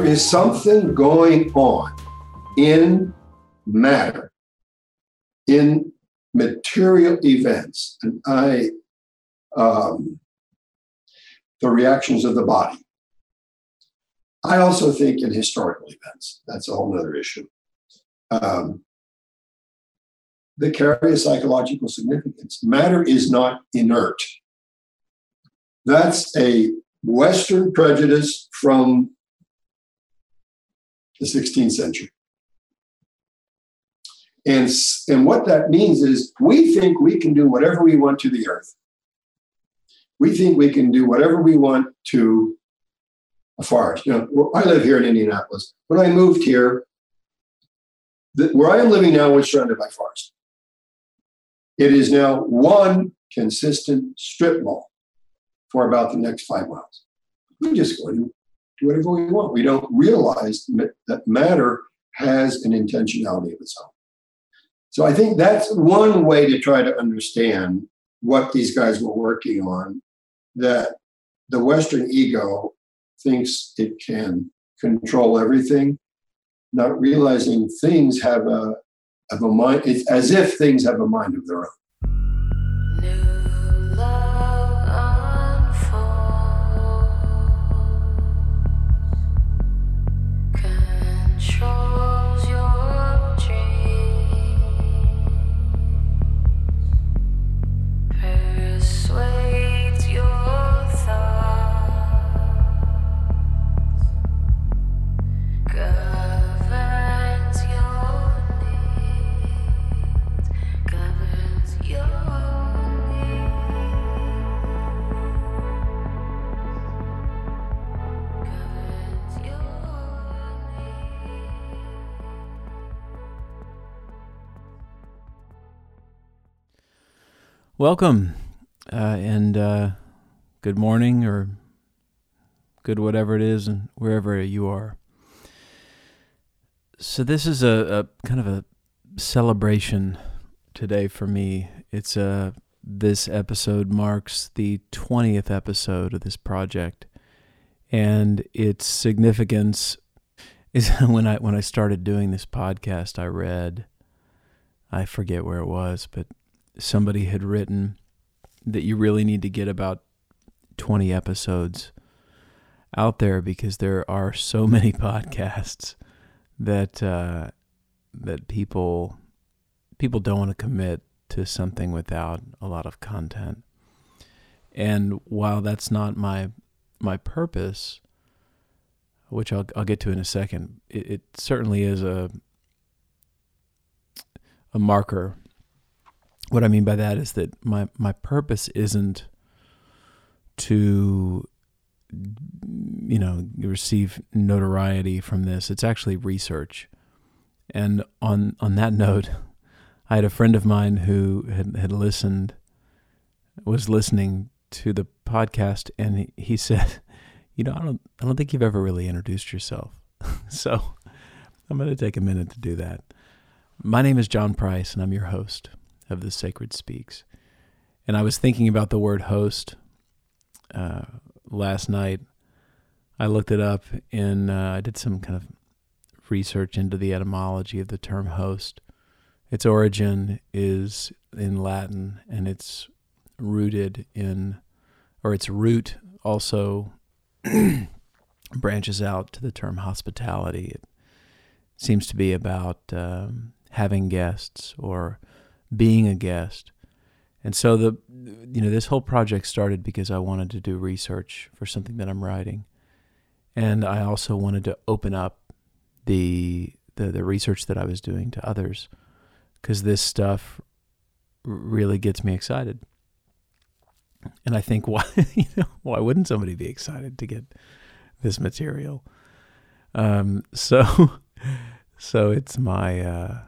There is something going on in matter, in material events, and I, um, the reactions of the body. I also think in historical events. That's a whole other issue. Um, that carry a psychological significance. Matter is not inert. That's a Western prejudice from the 16th century. And, and what that means is we think we can do whatever we want to the earth. We think we can do whatever we want to a forest. You know, I live here in Indianapolis. When I moved here, the, where I am living now was surrounded by forest. It is now one consistent strip mall for about the next five miles. We just go and do whatever we want. We don't realize that matter has an intentionality of its own. So I think that's one way to try to understand what these guys were working on that the Western ego thinks it can control everything, not realizing things have a have a mind. It's as if things have a mind of their own. Welcome, uh, and uh, good morning or good whatever it is, and wherever you are. So this is a, a kind of a celebration today for me. It's a uh, this episode marks the twentieth episode of this project, and its significance is when I when I started doing this podcast, I read, I forget where it was, but somebody had written that you really need to get about 20 episodes out there because there are so many podcasts that uh, that people people don't want to commit to something without a lot of content. And while that's not my my purpose, which I'll I'll get to in a second, it, it certainly is a a marker what I mean by that is that my my purpose isn't to you know receive notoriety from this. It's actually research. And on on that note, I had a friend of mine who had, had listened was listening to the podcast and he, he said, you know, I don't I don't think you've ever really introduced yourself. so I'm going to take a minute to do that. My name is John Price and I'm your host of the Sacred Speaks. And I was thinking about the word host uh, last night. I looked it up and uh, I did some kind of research into the etymology of the term host. Its origin is in Latin and it's rooted in, or its root also branches out to the term hospitality. It seems to be about um, having guests or being a guest. And so the you know this whole project started because I wanted to do research for something that I'm writing. And I also wanted to open up the the, the research that I was doing to others cuz this stuff really gets me excited. And I think why you know why wouldn't somebody be excited to get this material? Um, so so it's my uh,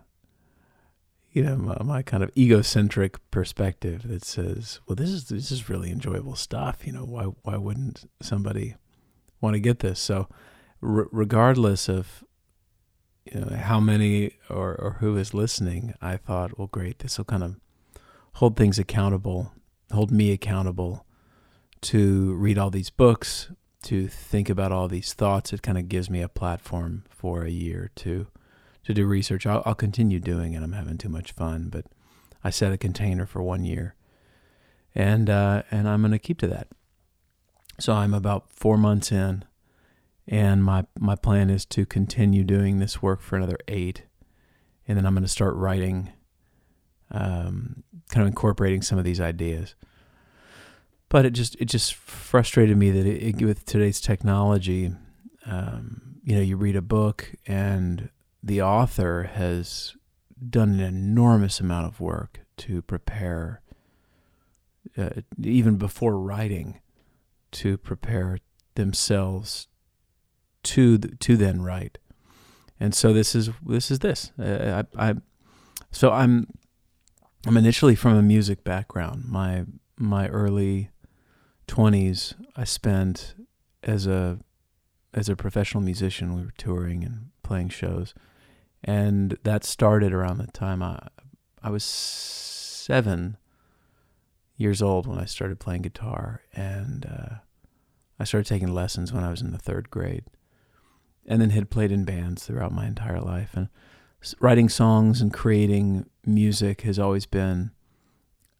you know my, my, kind of egocentric perspective that says, well, this is this is really enjoyable stuff. You know, why why wouldn't somebody want to get this? So, r- regardless of you know how many or or who is listening, I thought, well, great, this will kind of hold things accountable, hold me accountable to read all these books to think about all these thoughts. It kind of gives me a platform for a year to to do research. I'll, I'll continue doing it. I'm having too much fun, but I set a container for one year, and uh, and I'm going to keep to that. So I'm about four months in, and my my plan is to continue doing this work for another eight, and then I'm going to start writing, um, kind of incorporating some of these ideas. But it just it just frustrated me that it, it, with today's technology, um, you know, you read a book and the author has done an enormous amount of work to prepare, uh, even before writing, to prepare themselves to to then write. And so this is this is this. Uh, I, I so I'm I'm initially from a music background. My my early 20s I spent as a as a professional musician. We were touring and playing shows, and that started around the time I I was seven years old when I started playing guitar, and uh, I started taking lessons when I was in the third grade, and then had played in bands throughout my entire life. And writing songs and creating music has always been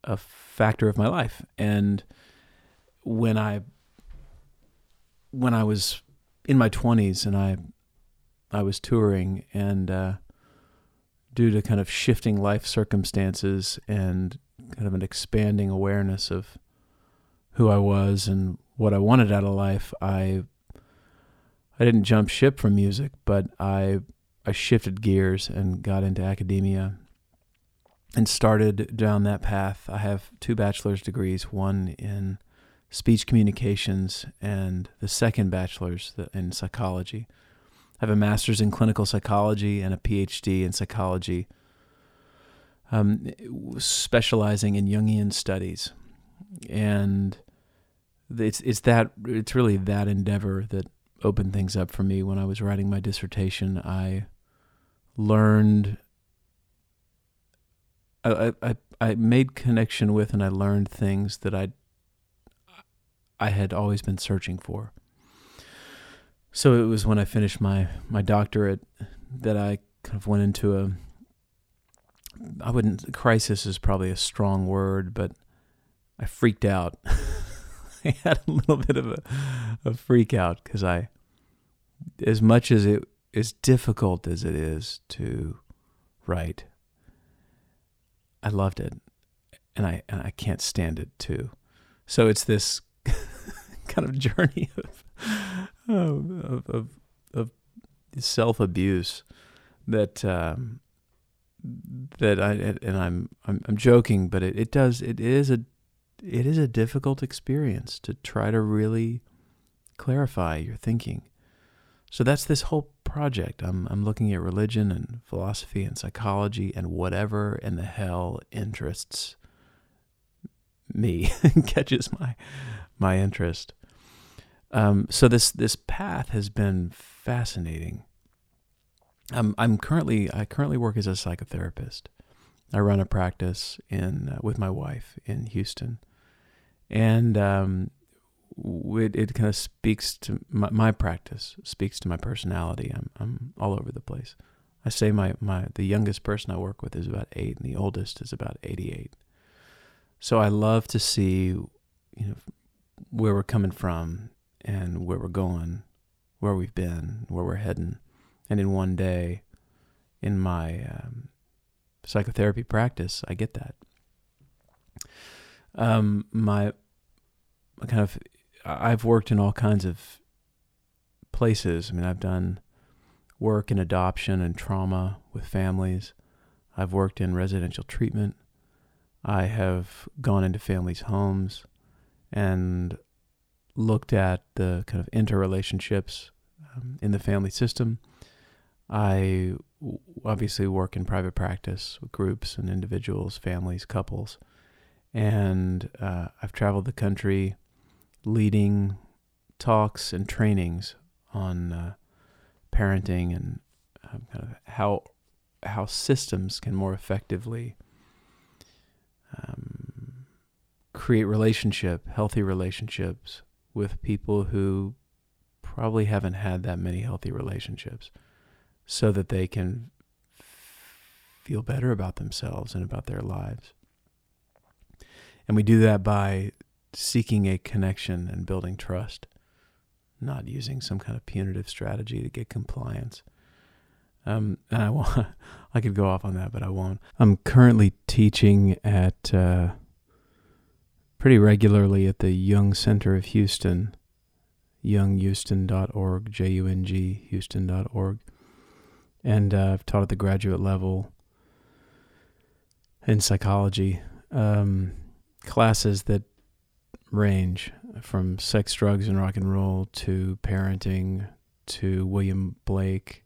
a factor of my life. And when I when I was in my twenties and I I was touring and uh, due to kind of shifting life circumstances and kind of an expanding awareness of who I was and what I wanted out of life, I I didn't jump ship from music, but I I shifted gears and got into academia and started down that path. I have two bachelor's degrees, one in speech communications and the second bachelor's in psychology. I have a master's in clinical psychology and a PhD in psychology, um, specializing in Jungian studies. And it's it's that it's really that endeavor that opened things up for me when I was writing my dissertation. I learned I, I, I made connection with and I learned things that I I had always been searching for. So it was when I finished my, my doctorate that I kind of went into a I wouldn't crisis is probably a strong word, but I freaked out. I had a little bit of a, a freak out because I, as much as it as difficult as it is to write, I loved it, and I and I can't stand it too. So it's this kind of journey of of of, of self abuse that um, that I and I'm I'm, I'm joking, but it, it does it is a it is a difficult experience to try to really clarify your thinking. So that's this whole project. I'm I'm looking at religion and philosophy and psychology and whatever in the hell interests me catches my my interest. Um, so this this path has been fascinating. I'm I'm currently I currently work as a psychotherapist. I run a practice in uh, with my wife in Houston, and um, it, it kind of speaks to my, my practice speaks to my personality. I'm I'm all over the place. I say my, my the youngest person I work with is about eight, and the oldest is about eighty eight. So I love to see, you know, where we're coming from and where we're going, where we've been, where we're heading. And in one day, in my um, psychotherapy practice, I get that. Um, my kind of, I've worked in all kinds of places. I mean, I've done work in adoption and trauma with families. I've worked in residential treatment. I have gone into families' homes and looked at the kind of interrelationships um, in the family system. I obviously work in private practice with groups and individuals, families, couples, and uh, I've traveled the country leading talks and trainings on uh, parenting and um, kind of how how systems can more effectively um, create relationship, healthy relationships with people who probably haven't had that many healthy relationships so that they can feel better about themselves and about their lives. And we do that by seeking a connection and building trust, not using some kind of punitive strategy to get compliance. Um, and I want, I could go off on that, but I won't. I'm currently teaching at uh, pretty regularly at the Jung Center of Houston, junghouston.org, J U N G, Houston.org. And uh, I've taught at the graduate level in psychology um, classes that range from sex, drugs, and rock and roll to parenting to William Blake,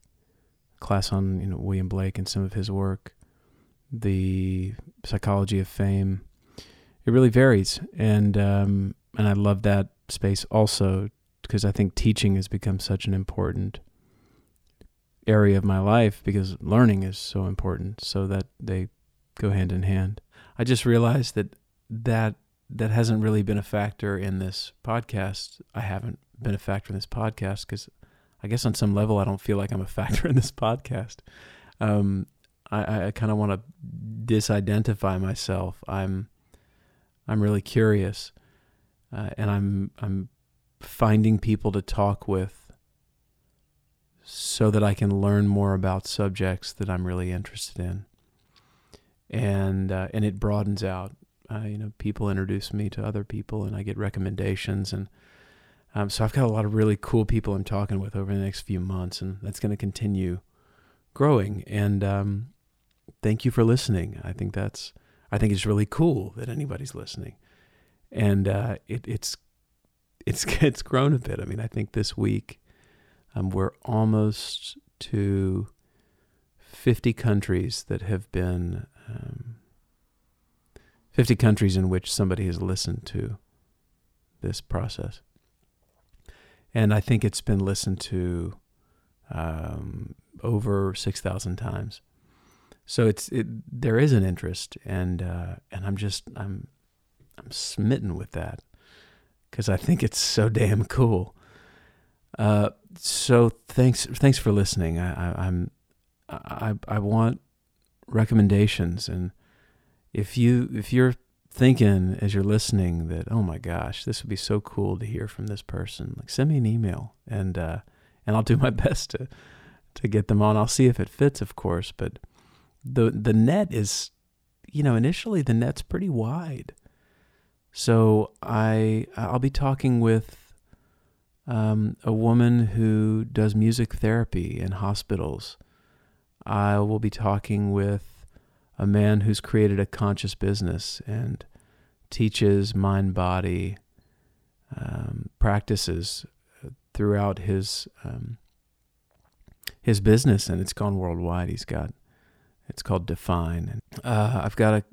class on you know William Blake and some of his work, the psychology of fame. It really varies, and um, and I love that space also because I think teaching has become such an important area of my life because learning is so important, so that they go hand in hand. I just realized that that that hasn't really been a factor in this podcast. I haven't been a factor in this podcast because I guess on some level I don't feel like I'm a factor in this podcast. Um, I, I kind of want to disidentify myself. I'm I'm really curious, uh, and I'm I'm finding people to talk with so that I can learn more about subjects that I'm really interested in, and uh, and it broadens out uh, you know, people introduce me to other people, and I get recommendations, and um, so I've got a lot of really cool people I'm talking with over the next few months, and that's going to continue growing. And um, thank you for listening. I think that's I think it's really cool that anybody's listening, and uh, it, it's it's it's grown a bit. I mean, I think this week um, we're almost to 50 countries that have been um, 50 countries in which somebody has listened to this process. And I think it's been listened to um, over 6,000 times. So it's it, there is an interest, and uh, and I'm just I'm I'm smitten with that because I think it's so damn cool. Uh, so thanks thanks for listening. I, I, I'm I I want recommendations and if you if you're thinking as you're listening that oh my gosh this would be so cool to hear from this person like send me an email and uh, and I'll do my best to to get them on I'll see if it fits of course but the the net is you know initially the net's pretty wide so I I'll be talking with um, a woman who does music therapy in hospitals I will be talking with a man who's created a conscious business and teaches mind body um, practices throughout his um, his business, and it's gone worldwide. He's got it's called Define. Uh, I've got a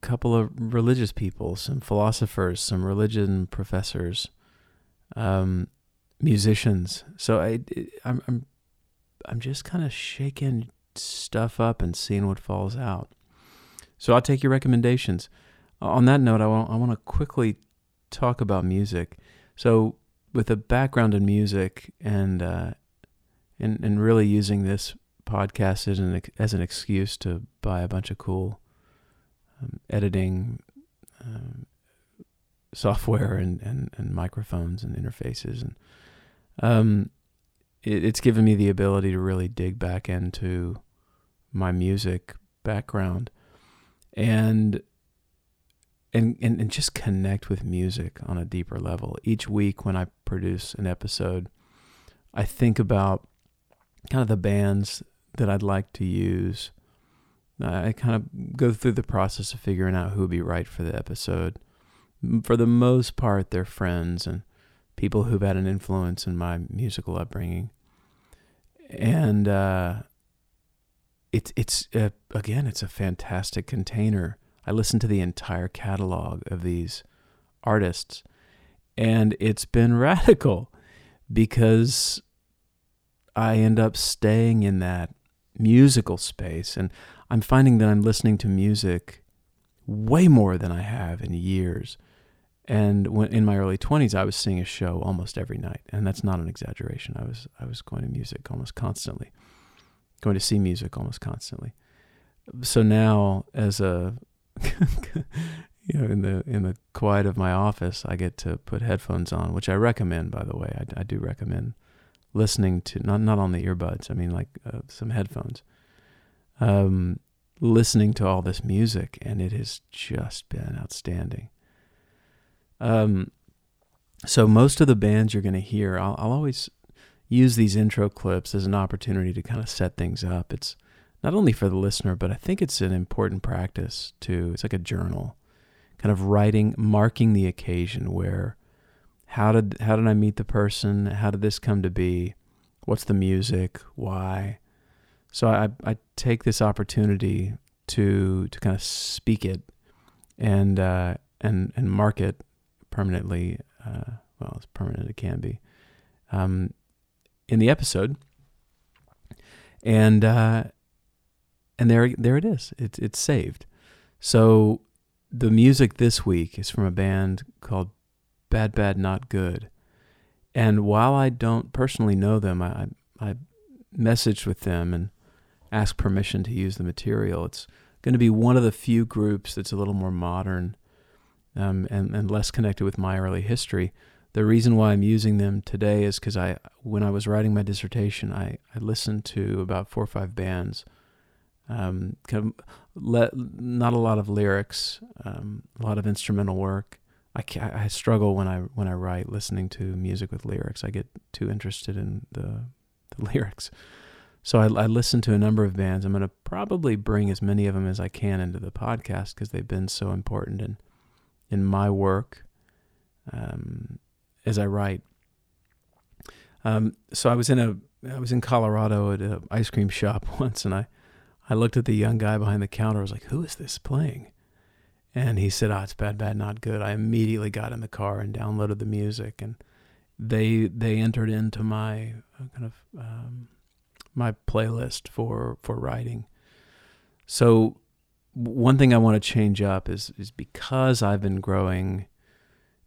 couple of religious people, some philosophers, some religion professors, um, musicians. So I, I'm, I'm, I'm just kind of shaking stuff up and seeing what falls out. So I'll take your recommendations. On that note, I want, I want to quickly talk about music. So, with a background in music and uh, and and really using this podcast as an as an excuse to buy a bunch of cool um, editing um, software and, and, and microphones and interfaces and um, it, it's given me the ability to really dig back into my music background and and, and and just connect with music on a deeper level. Each week when I produce an episode, I think about kind of the bands that I'd like to use. I kind of go through the process of figuring out who would be right for the episode. For the most part, they're friends and people who've had an influence in my musical upbringing. And uh, it's it's uh, again it's a fantastic container. I listened to the entire catalog of these artists, and it's been radical because I end up staying in that musical space, and I'm finding that I'm listening to music way more than I have in years, And when in my early 20s, I was seeing a show almost every night, and that's not an exaggeration. I was I was going to music almost constantly, going to see music almost constantly. So now, as a you know, in the in the quiet of my office, I get to put headphones on, which I recommend. By the way, I, I do recommend listening to not not on the earbuds. I mean, like uh, some headphones. Um, listening to all this music, and it has just been outstanding. Um, so most of the bands you're going to hear, I'll, I'll always use these intro clips as an opportunity to kind of set things up. It's not only for the listener, but I think it's an important practice to. It's like a journal, kind of writing, marking the occasion where. How did how did I meet the person? How did this come to be? What's the music? Why? So I, I take this opportunity to to kind of speak it and uh, and and mark it permanently. Uh, well, as permanent it can be um, in the episode, and uh, and there there it is. It's it's saved. So the music this week is from a band called Bad Bad Not Good. And while I don't personally know them, I, I messaged with them and ask permission to use the material. It's going to be one of the few groups that's a little more modern um, and, and less connected with my early history. The reason why I'm using them today is because I, when I was writing my dissertation, I, I listened to about four or five bands. Um, kind of let, not a lot of lyrics, um, a lot of instrumental work. I, I struggle when I when I write listening to music with lyrics. I get too interested in the, the lyrics. So I, I listened to a number of bands. I'm going to probably bring as many of them as I can into the podcast because they've been so important in in my work um, as I write. Um, so I was in a I was in Colorado at an ice cream shop once, and I I looked at the young guy behind the counter. I was like, "Who is this playing?" And he said, "Ah, oh, it's bad, bad, not good." I immediately got in the car and downloaded the music, and they they entered into my uh, kind of um, my playlist for for writing. So one thing I want to change up is is because I've been growing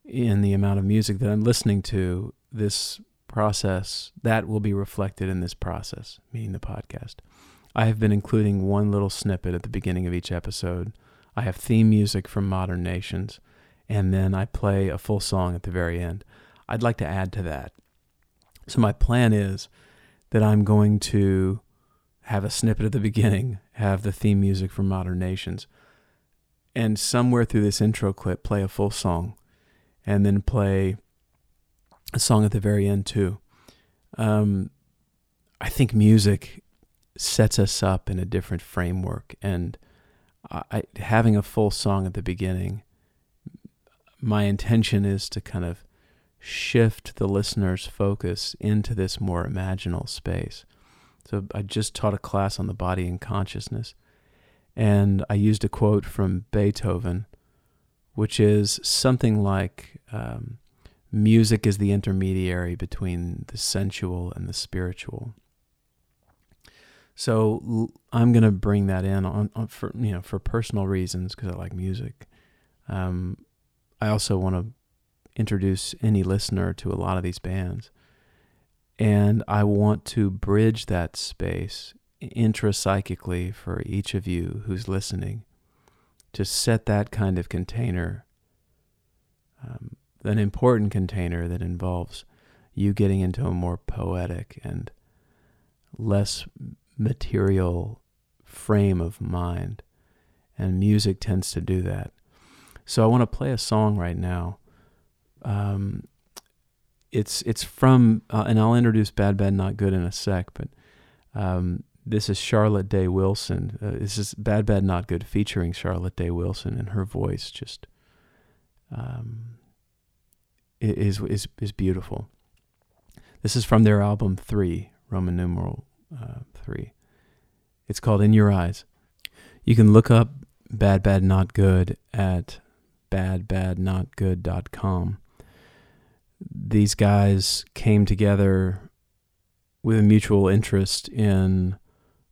in the amount of music that I'm listening to, this process that will be reflected in this process, meaning the podcast. I have been including one little snippet at the beginning of each episode. I have theme music from Modern Nations, and then I play a full song at the very end. I'd like to add to that. So my plan is that I'm going to have a snippet at the beginning, have the theme music from Modern Nations, and somewhere through this intro clip, play a full song, and then play a song at the very end, too. Um, I think music sets us up in a different framework, and I, having a full song at the beginning, my intention is to kind of shift the listener's focus into this more imaginal space. So I just taught a class on the body and consciousness, and I used a quote from Beethoven, which is something like um, music is the intermediary between the sensual and the spiritual. So I'm going to bring that in on, on, for you know for personal reasons because I like music. Um, I also want to introduce any listener to a lot of these bands. And I want to bridge that space intrapsychically for each of you who's listening to set that kind of container, um, an important container that involves you getting into a more poetic and less material frame of mind. And music tends to do that. So I want to play a song right now um, it's it's from, uh, and I'll introduce Bad Bad Not Good in a sec, but um, this is Charlotte Day Wilson. Uh, this is Bad Bad Not Good featuring Charlotte Day Wilson, and her voice just um, is is is beautiful. This is from their album Three, Roman numeral uh, Three. It's called In Your Eyes. You can look up Bad Bad Not Good at badbadnotgood.com these guys came together with a mutual interest in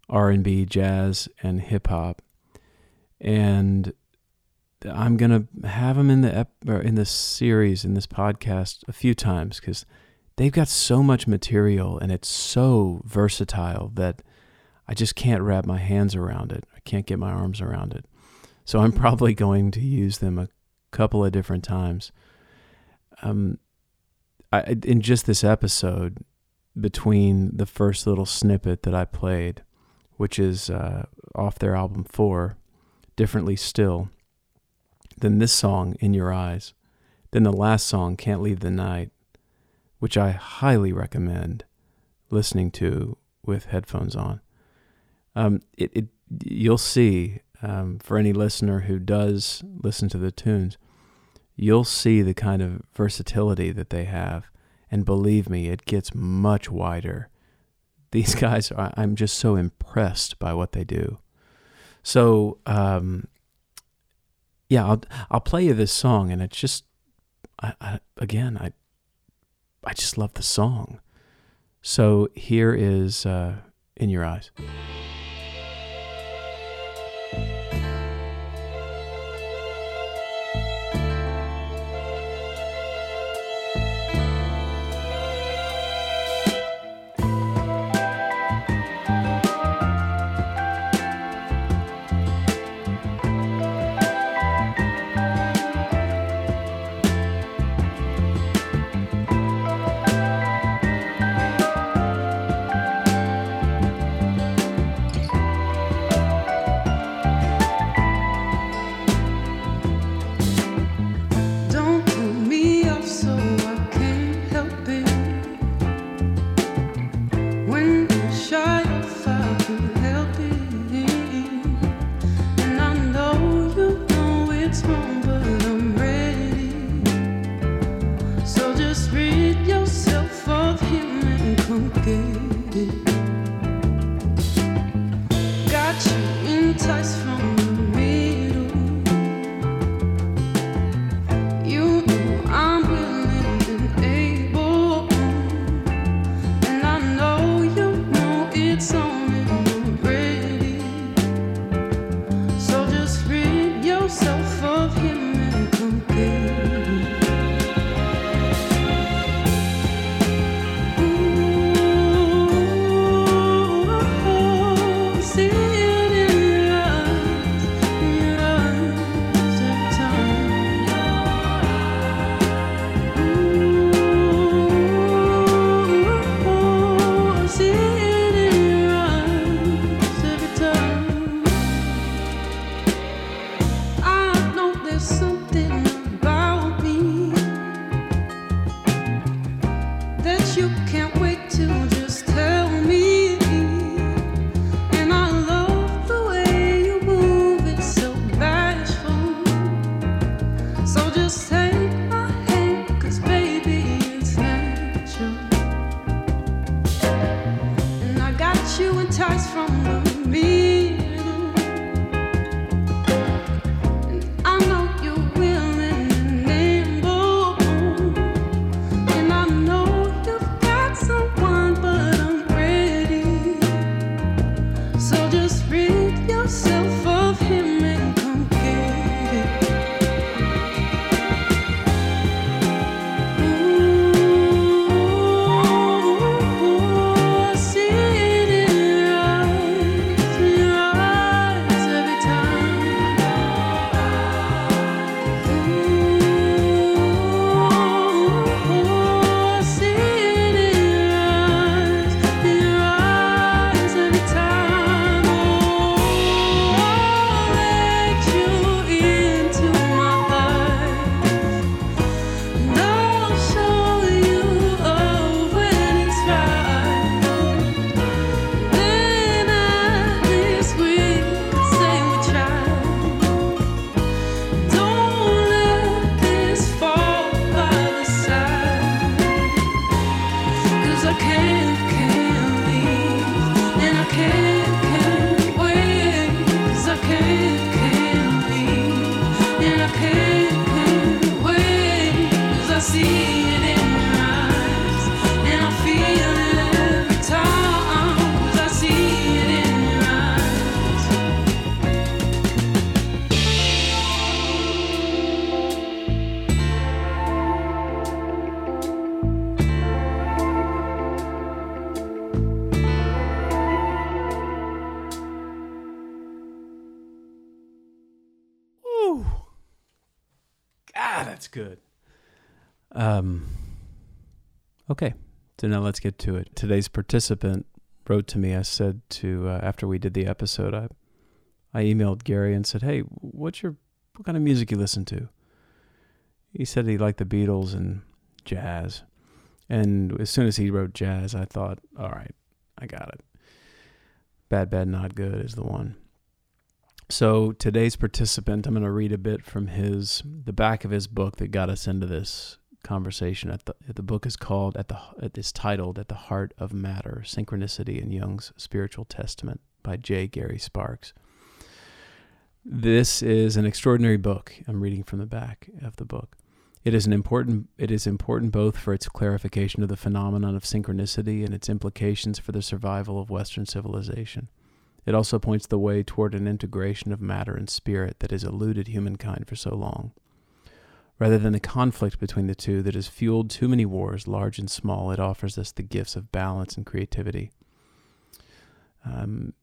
R&B, jazz, and hip hop, and I'm gonna have them in the ep- in this series in this podcast a few times because they've got so much material and it's so versatile that I just can't wrap my hands around it. I can't get my arms around it. So I'm probably going to use them a couple of different times. Um, I, in just this episode, between the first little snippet that I played, which is uh, off their album Four, Differently Still, then this song, In Your Eyes, then the last song, Can't Leave the Night, which I highly recommend listening to with headphones on. Um, it, it you'll see um, for any listener who does listen to the tunes, you'll see the kind of versatility that they have, and believe me, it gets much wider. These guys, are, I'm just so impressed by what they do. So, um, yeah, I'll I'll play you this song, and it's just, I, I, again, I I just love the song. So here is uh, In Your Eyes. That's good. Um, okay, so now let's get to it. Today's participant wrote to me. I said to uh, after we did the episode, I I emailed Gary and said, "Hey, what's your what kind of music you listen to?" He said he liked the Beatles and jazz. And as soon as he wrote jazz, I thought, "All right, I got it. Bad, bad, not good is the one." So today's participant, I'm going to read a bit from his the back of his book that got us into this conversation. At the the book is called at the it's titled "At the Heart of Matter: Synchronicity in Jung's Spiritual Testament" by J. Gary Sparks. This is an extraordinary book. I'm reading from the back of the book. It is an important it is important both for its clarification of the phenomenon of synchronicity and its implications for the survival of Western civilization. It also points the way toward an integration of matter and spirit that has eluded humankind for so long. Rather than the conflict between the two that has fueled too many wars, large and small, it offers us the gifts of balance and creativity. Um,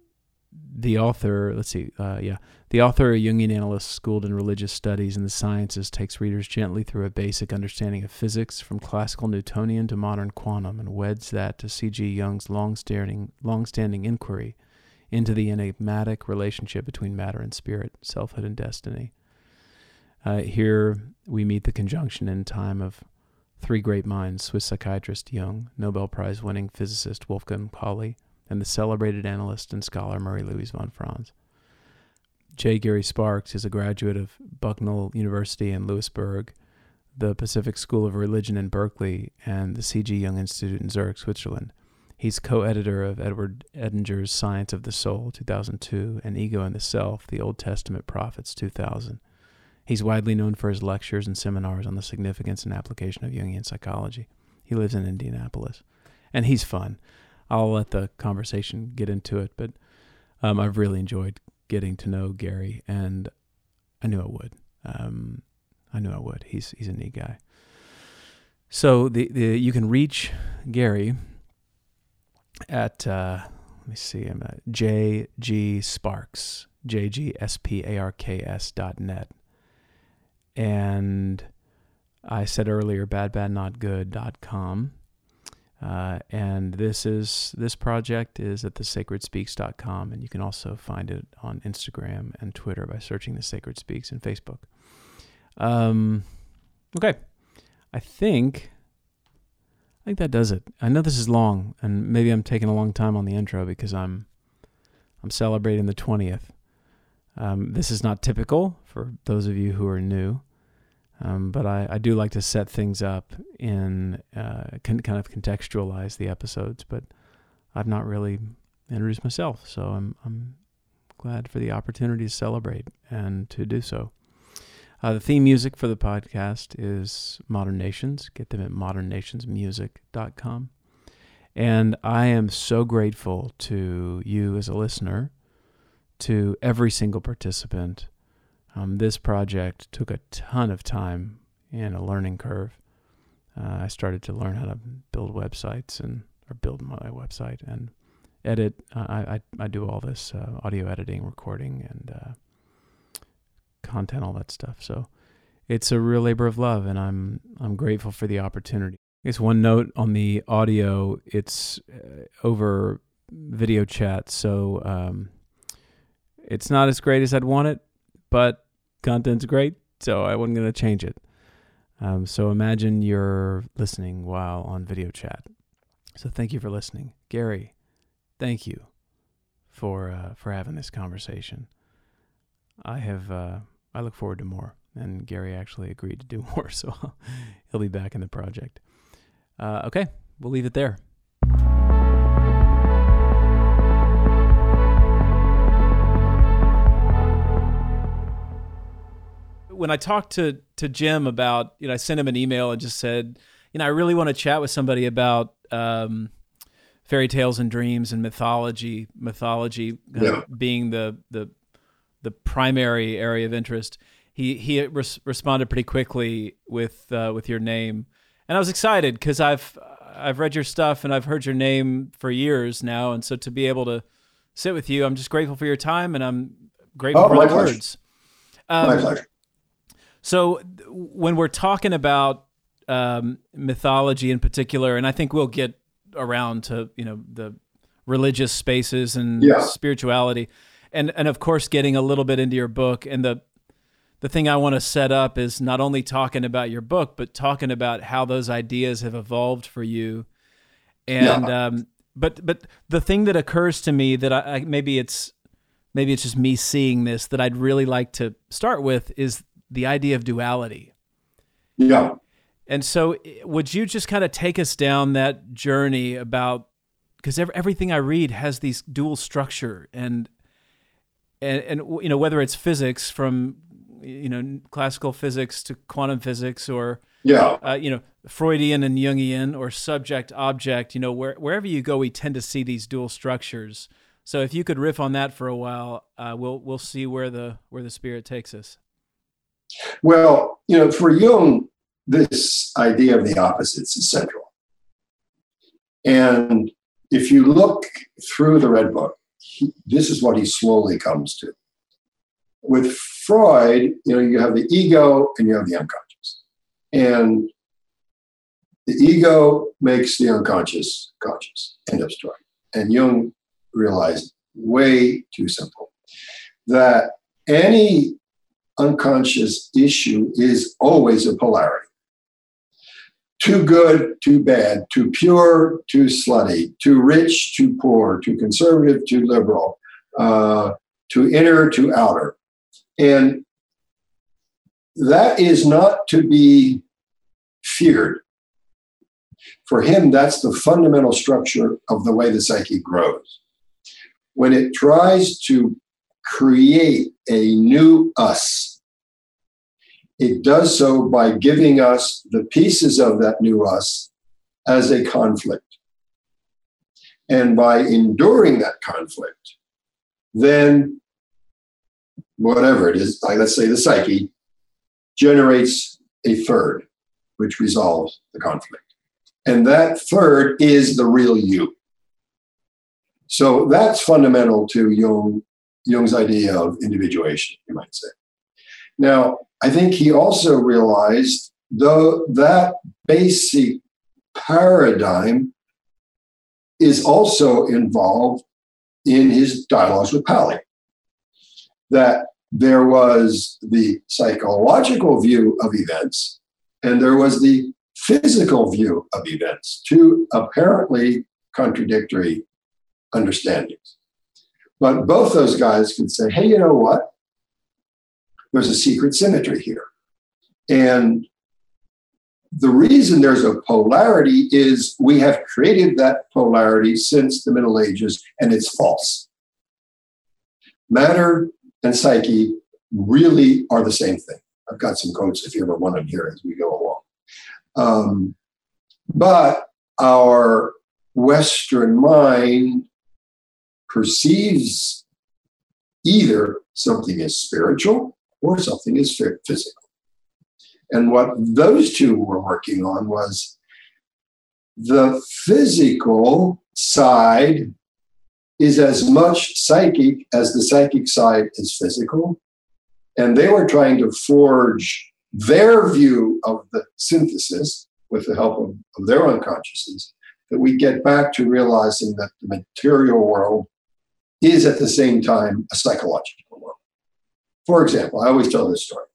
the author, let's see, uh, yeah, the author, a Jungian analyst schooled in religious studies and the sciences, takes readers gently through a basic understanding of physics, from classical Newtonian to modern quantum, and weds that to C.G. Jung's long-standing, long-standing inquiry into the enigmatic relationship between matter and spirit, selfhood and destiny. Uh, here we meet the conjunction in time of three great minds Swiss psychiatrist Jung, Nobel Prize winning physicist Wolfgang Pauli, and the celebrated analyst and scholar Marie Louise von Franz. J. Gary Sparks is a graduate of Bucknell University in Lewisburg, the Pacific School of Religion in Berkeley, and the C.G. Jung Institute in Zurich, Switzerland. He's co editor of Edward Edinger's Science of the Soul, 2002, and Ego and the Self, the Old Testament Prophets, 2000. He's widely known for his lectures and seminars on the significance and application of Jungian psychology. He lives in Indianapolis, and he's fun. I'll let the conversation get into it, but um, I've really enjoyed getting to know Gary, and I knew I would. Um, I knew I would. He's he's a neat guy. So the, the you can reach Gary at uh, let me see, I'm at JG Sparks, J G S P A R K S dot net. And I said earlier, badbadnotgood.com. Uh, and this is this project is at thesacredspeaks.com, and you can also find it on Instagram and Twitter by searching the Sacred Speaks and Facebook. Um, okay, I think I think that does it. I know this is long, and maybe I'm taking a long time on the intro because I'm I'm celebrating the twentieth. Um, this is not typical for those of you who are new, um, but I, I do like to set things up in uh, can kind of contextualize the episodes. But I've not really introduced myself, so I'm I'm glad for the opportunity to celebrate and to do so. Uh, the theme music for the podcast is Modern Nations. Get them at modernnationsmusic.com. And I am so grateful to you as a listener, to every single participant. Um, this project took a ton of time and a learning curve. Uh, I started to learn how to build websites and or build my website and edit. Uh, I, I, I do all this uh, audio editing, recording, and uh, content, all that stuff. So it's a real labor of love, and I'm I'm grateful for the opportunity. I guess one note on the audio, it's uh, over video chat, so um, it's not as great as I'd want it, but content's great, so I wasn't going to change it. Um, so imagine you're listening while on video chat. So thank you for listening, Gary. Thank you for uh, for having this conversation. I have uh, I look forward to more. And Gary actually agreed to do more, so he'll be back in the project. Uh, okay, we'll leave it there. When I talked to to Jim about, you know, I sent him an email and just said, you know, I really want to chat with somebody about um, fairy tales and dreams and mythology, mythology yeah. being the the the primary area of interest, he he res- responded pretty quickly with uh, with your name, and I was excited because I've I've read your stuff and I've heard your name for years now, and so to be able to sit with you, I'm just grateful for your time, and I'm grateful oh, for the pleasure. words. Um, my pleasure. So when we're talking about um, mythology in particular, and I think we'll get around to you know the religious spaces and yeah. spirituality, and and of course getting a little bit into your book and the the thing I want to set up is not only talking about your book, but talking about how those ideas have evolved for you. And yeah. um, but but the thing that occurs to me that I, I, maybe it's maybe it's just me seeing this that I'd really like to start with is the idea of duality. Yeah. And so, would you just kind of take us down that journey about because everything I read has these dual structure and and and you know whether it's physics from you know classical physics to quantum physics or yeah. uh, you know Freudian and Jungian or subject object you know where, wherever you go we tend to see these dual structures. So if you could riff on that for a while uh, we'll we'll see where the where the spirit takes us. Well you know for Jung this idea of the opposites is central. And if you look through the red book this is what he slowly comes to with Freud, you know, you have the ego and you have the unconscious. And the ego makes the unconscious conscious. End of story. And Jung realized way too simple that any unconscious issue is always a polarity. Too good, too bad, too pure, too slutty, too rich, too poor, too conservative, too liberal, uh, too inner, too outer. And that is not to be feared. For him, that's the fundamental structure of the way the psyche grows. When it tries to create a new us, it does so by giving us the pieces of that new us as a conflict. And by enduring that conflict, then whatever it is, like let's say the psyche, generates a third, which resolves the conflict. And that third is the real you. So that's fundamental to Jung, Jung's idea of individuation, you might say. Now, I think he also realized though that basic paradigm is also involved in his dialogues with Pauli that there was the psychological view of events and there was the physical view of events, two apparently contradictory understandings. But both those guys could say, hey, you know what? There's a secret symmetry here. And the reason there's a polarity is we have created that polarity since the Middle Ages and it's false. Matter and psyche really are the same thing. I've got some quotes if you ever want them here as we go along. Um, but our Western mind perceives either something is spiritual or something is physical. And what those two were working on was the physical side is as much psychic as the psychic side is physical. And they were trying to forge their view of the synthesis with the help of, of their unconsciousness, that we get back to realizing that the material world is at the same time a psychological. For example, I always tell this story.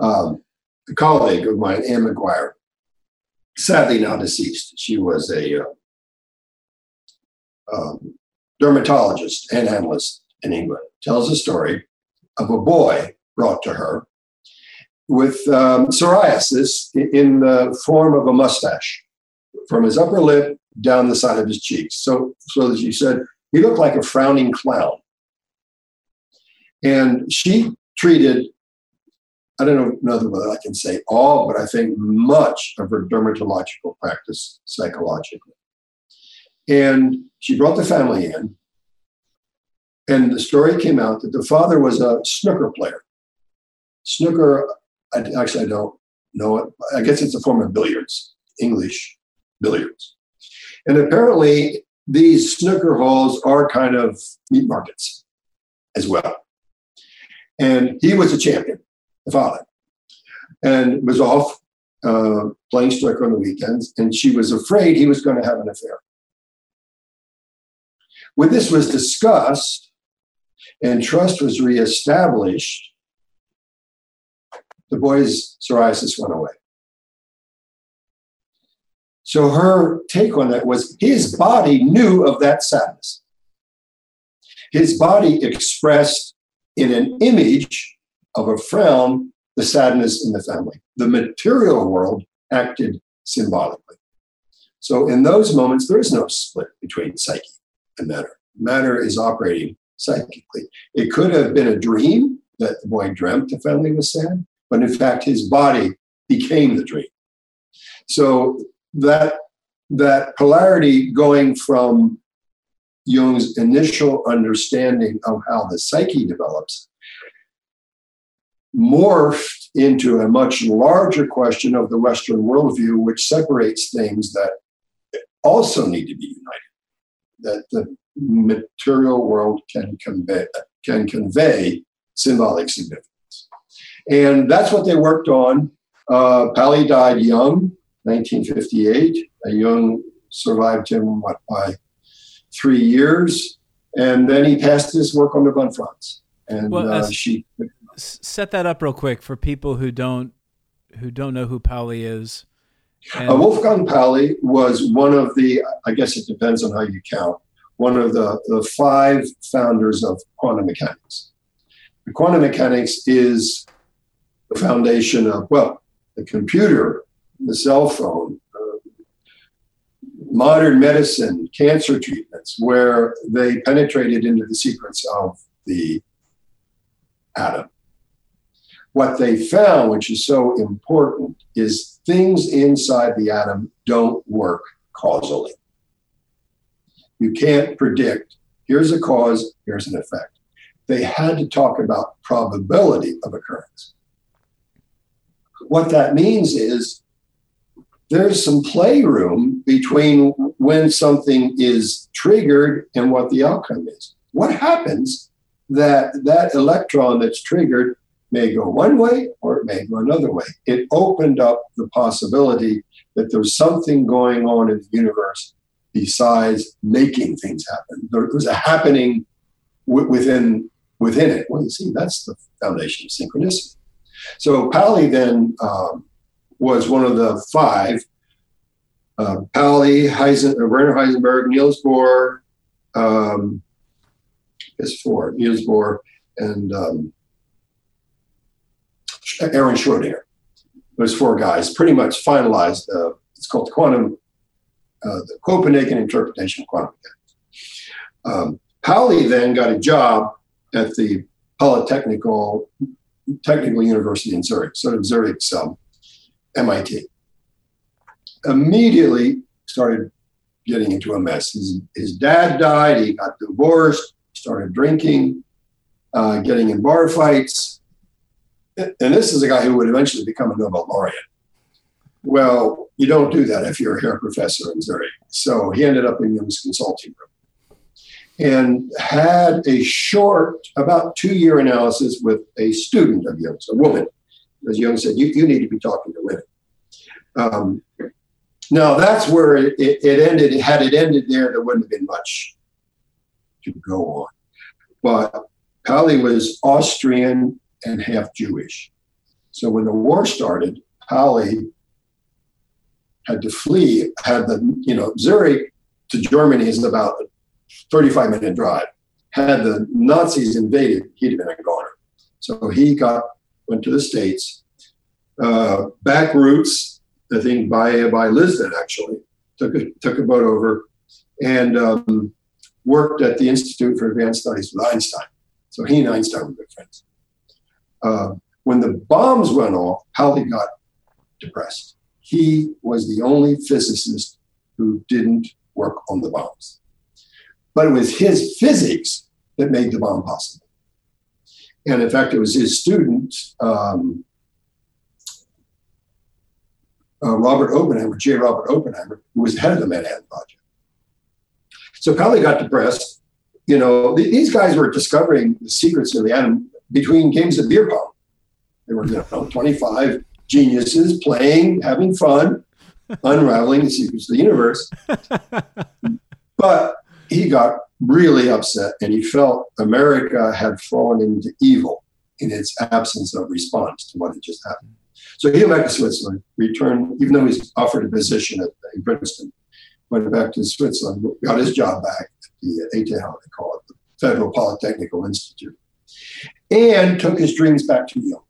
Um, a colleague of mine, Anne Maguire, sadly now deceased, she was a uh, um, dermatologist and analyst in England, tells a story of a boy brought to her with um, psoriasis in the form of a mustache from his upper lip down the side of his cheeks. So, so she said, he looked like a frowning clown. And she treated, I don't know whether I can say all, but I think much of her dermatological practice psychologically. And she brought the family in. And the story came out that the father was a snooker player. Snooker, I, actually, I don't know it. I guess it's a form of billiards, English billiards. And apparently, these snooker halls are kind of meat markets as well. And he was a champion, the father. and was off uh, playing snooker on the weekends, and she was afraid he was going to have an affair. When this was discussed and trust was reestablished, the boy's psoriasis went away. So her take on that was his body knew of that sadness. His body expressed in an image of a frown the sadness in the family. The material world acted symbolically. So in those moments, there is no split between psyche and matter. Matter is operating psychically. It could have been a dream that the boy dreamt the family was sad, but in fact, his body became the dream. So that that polarity going from Jung's initial understanding of how the psyche develops morphed into a much larger question of the Western worldview, which separates things that also need to be united, that the material world can convey, can convey symbolic significance. And that's what they worked on. Uh, died young, 1958. Jung survived him, what, by three years. And then he passed his work on to von Franz. And well, uh, she set that up real quick for people who don't who don't know who Pauli is. And- uh, Wolfgang Pauli was one of the, I guess it depends on how you count, one of the, the five founders of quantum mechanics. The quantum mechanics is the foundation of, well, the computer, the cell phone, uh, modern medicine, cancer treatments, where they penetrated into the secrets of the atom. What they found, which is so important, is things inside the atom don't work causally. You can't predict, here's a cause, here's an effect. They had to talk about probability of occurrence. What that means is there's some playroom between when something is triggered and what the outcome is. What happens that that electron that's triggered may go one way or it may go another way. It opened up the possibility that there's something going on in the universe besides making things happen. There's a happening w- within within it. Well, you see, that's the foundation of synchronicity. So Pauli then um, was one of the five. Uh, Pauli, Heisen, uh, Werner Heisenberg, Niels Bohr, um, is four. Niels Bohr and um, Erwin Schrödinger. Those four guys pretty much finalized. Uh, it's called the quantum, uh, the Copenhagen interpretation of quantum mechanics. Um, Pauli then got a job at the Polytechnical Technical University in Zurich, sort of Zurich's um, MIT. Immediately started getting into a mess. His, his dad died. He got divorced. Started drinking, uh, getting in bar fights and this is a guy who would eventually become a Nobel laureate. Well, you don't do that if you're a hair professor in Zurich. So he ended up in Jung's consulting room and had a short, about two year analysis with a student of Jung's, a woman. As Jung said, you, you need to be talking to women. Um, now that's where it, it, it ended. Had it ended there, there wouldn't have been much to go on. But Pauli was Austrian and half Jewish. So when the war started, Pauli had to flee, had the, you know, Zurich to Germany is about a 35 minute drive. Had the Nazis invaded, he'd have been a goner. So he got, went to the States, uh, back routes, I think by, by Lisbon actually, took a, took a boat over and um, worked at the Institute for Advanced Studies with Einstein. So he and Einstein were good friends uh, when the bombs went off, Pauli got depressed. He was the only physicist who didn't work on the bombs. But it was his physics that made the bomb possible. And in fact, it was his student, um, uh, Robert Oppenheimer, J. Robert Oppenheimer, who was head of the Manhattan Project. So Pauli got depressed. You know, th- these guys were discovering the secrets of the atom between games of beer pong. They were, you know, 25, geniuses playing, having fun, unraveling the secrets of the universe. but he got really upset and he felt America had fallen into evil in its absence of response to what had just happened. So he went back to Switzerland, returned, even though he's offered a position at in Princeton, went back to Switzerland, got his job back at the uh, ETH, they call it, the Federal Polytechnical Institute, and took his dreams back to Jung.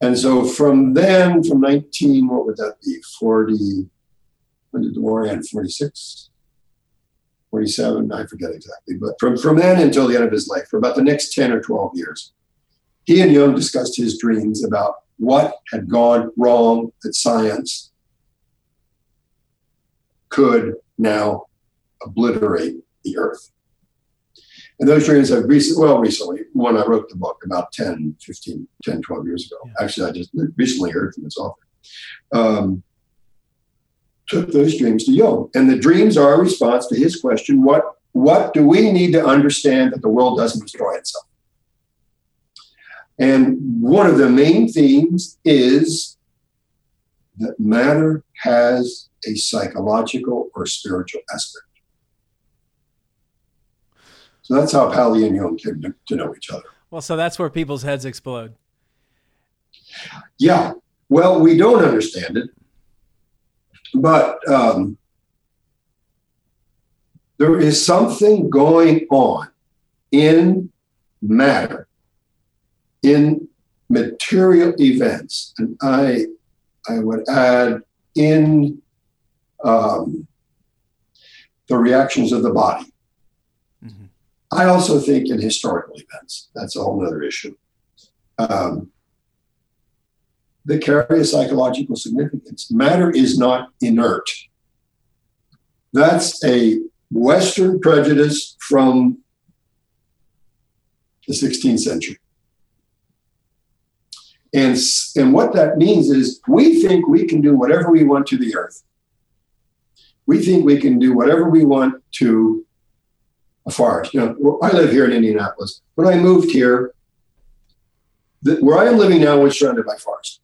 And so from then, from 19, what would that be? 40, when did the war end? 46? 47, I forget exactly. But from, from then until the end of his life, for about the next 10 or 12 years, he and Jung discussed his dreams about what had gone wrong that science could now obliterate the earth. And those dreams have recently, well, recently, when I wrote the book about 10, 15, 10, 12 years ago. Yeah. Actually, I just recently heard from its author. Um, took those dreams to Jung. And the dreams are a response to his question what, what do we need to understand that the world doesn't destroy itself? And one of the main themes is that matter has a psychological or spiritual aspect. So that's how Pauli and Jung came to, to know each other. Well, so that's where people's heads explode. Yeah. Well, we don't understand it, but um, there is something going on in matter, in material events, and I, I would add in um, the reactions of the body. I also think in historical events, that's a whole other issue, um, that carry a psychological significance. Matter is not inert. That's a Western prejudice from the 16th century. And, and what that means is we think we can do whatever we want to the earth. We think we can do whatever we want to a forest. You know, I live here in Indianapolis. When I moved here, the, where I am living now was surrounded by forest.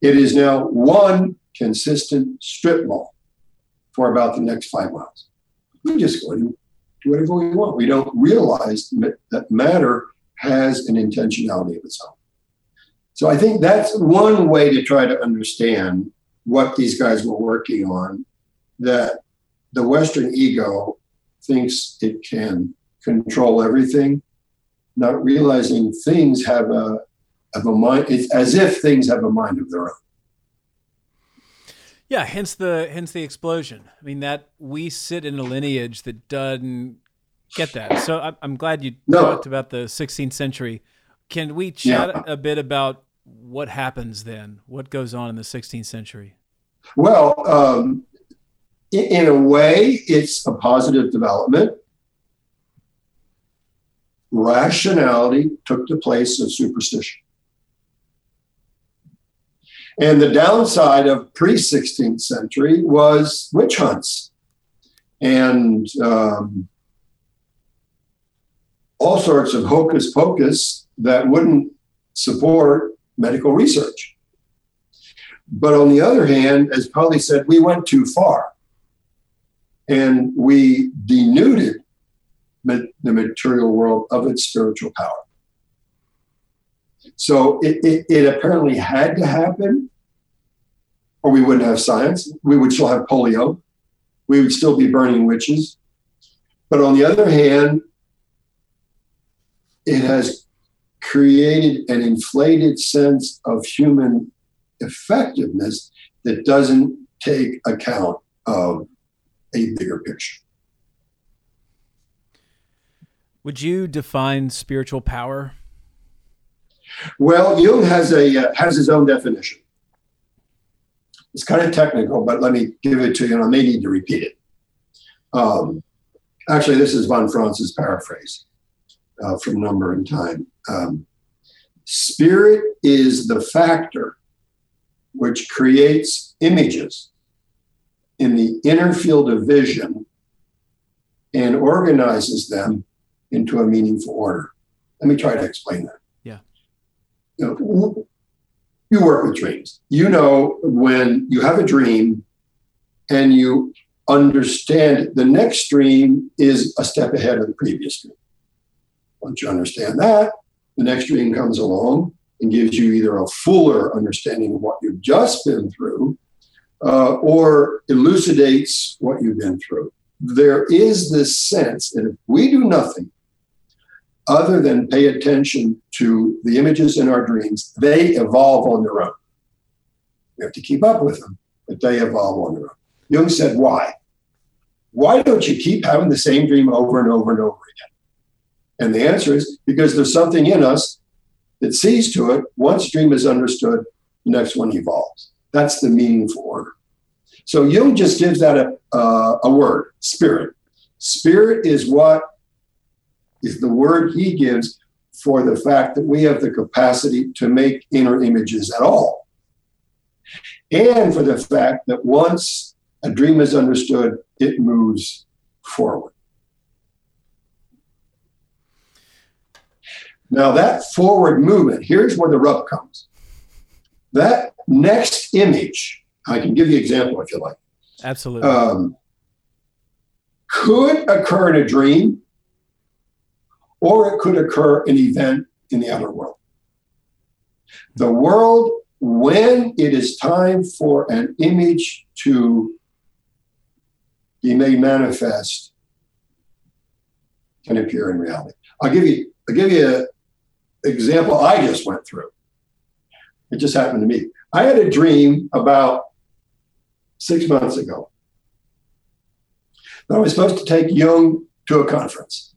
It is now one consistent strip mall for about the next five miles. We just go and do whatever we want. We don't realize that matter has an intentionality of its own. So I think that's one way to try to understand what these guys were working on. That the Western ego thinks it can control everything, not realizing things have a have a mind. It's as if things have a mind of their own. Yeah, hence the hence the explosion. I mean that we sit in a lineage that doesn't get that. So I'm, I'm glad you no. talked about the 16th century. Can we chat yeah. a bit about what happens then? What goes on in the 16th century? Well, um, in a way, it's a positive development. Rationality took the place of superstition. And the downside of pre 16th century was witch hunts and um, all sorts of hocus pocus that wouldn't support medical research. But on the other hand, as Pauli said, we went too far and we denuded the material world of its spiritual power. So it, it, it, apparently had to happen, or we wouldn't have science. We would still have polio. We would still be burning witches. But on the other hand, it has created an inflated sense of human effectiveness that doesn't take account of a bigger picture. Would you define spiritual power? Well, Jung has a uh, has his own definition. It's kind of technical, but let me give it to you, and I may need to repeat it. Um, actually, this is von Franz's paraphrase uh, from Number and Time. Um, Spirit is the factor which creates images in the inner field of vision and organizes them into a meaningful order. Let me try to explain that. Yeah. You know, you work with dreams. You know when you have a dream and you understand the next dream is a step ahead of the previous dream. Once you understand that, the next dream comes along and gives you either a fuller understanding of what you've just been through uh, or elucidates what you've been through. There is this sense that if we do nothing other than pay attention to the images in our dreams, they evolve on their own. We have to keep up with them, but they evolve on their own. Jung said, Why? Why don't you keep having the same dream over and over and over again? And the answer is because there's something in us that sees to it. Once dream is understood, the next one evolves. That's the meaningful order. So Jung just gives that a, uh, a word, spirit. Spirit is what is the word he gives for the fact that we have the capacity to make inner images at all. And for the fact that once a dream is understood, it moves forward. Now, that forward movement, here's where the rub comes. That next image, I can give you an example if you like. Absolutely. Um, could occur in a dream, or it could occur an event in the outer world. The world, when it is time for an image to be made manifest, can appear in reality. I'll give you I'll give you an example I just went through. It just happened to me. I had a dream about six months ago. That I was supposed to take Jung to a conference.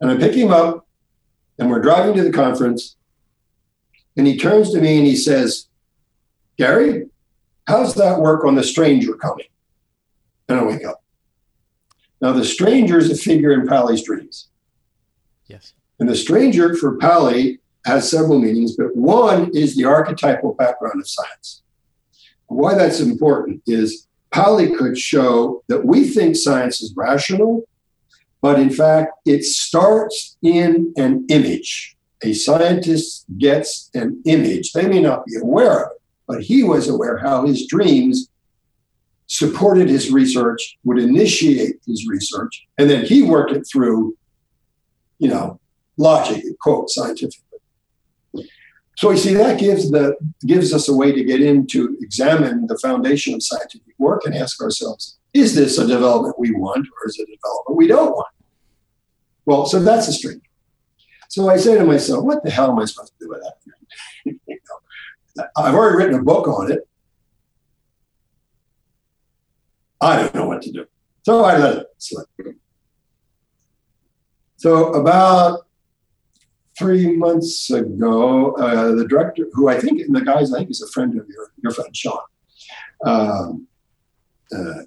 And I pick him up, and we're driving to the conference. And he turns to me and he says, Gary, how's that work on the stranger coming? And I wake up. Now, the stranger is a figure in Pauli's dreams. Yes. And the stranger for Pauli has several meanings, but one is the archetypal background of science. Why that's important is Pauli could show that we think science is rational, but in fact, it starts in an image. A scientist gets an image. They may not be aware of it, but he was aware how his dreams supported his research, would initiate his research, and then he worked it through, you know, logic, quote, scientifically. So you see, that gives the gives us a way to get in to examine the foundation of scientific work and ask ourselves, is this a development we want or is it a development we don't want? Well, so that's a string. So I say to myself, what the hell am I supposed to do with that? I've already written a book on it. I don't know what to do. So I let it slip. So about three months ago, uh, the director, who I think, the guys, I think is a friend of your, your friend Sean, um, uh,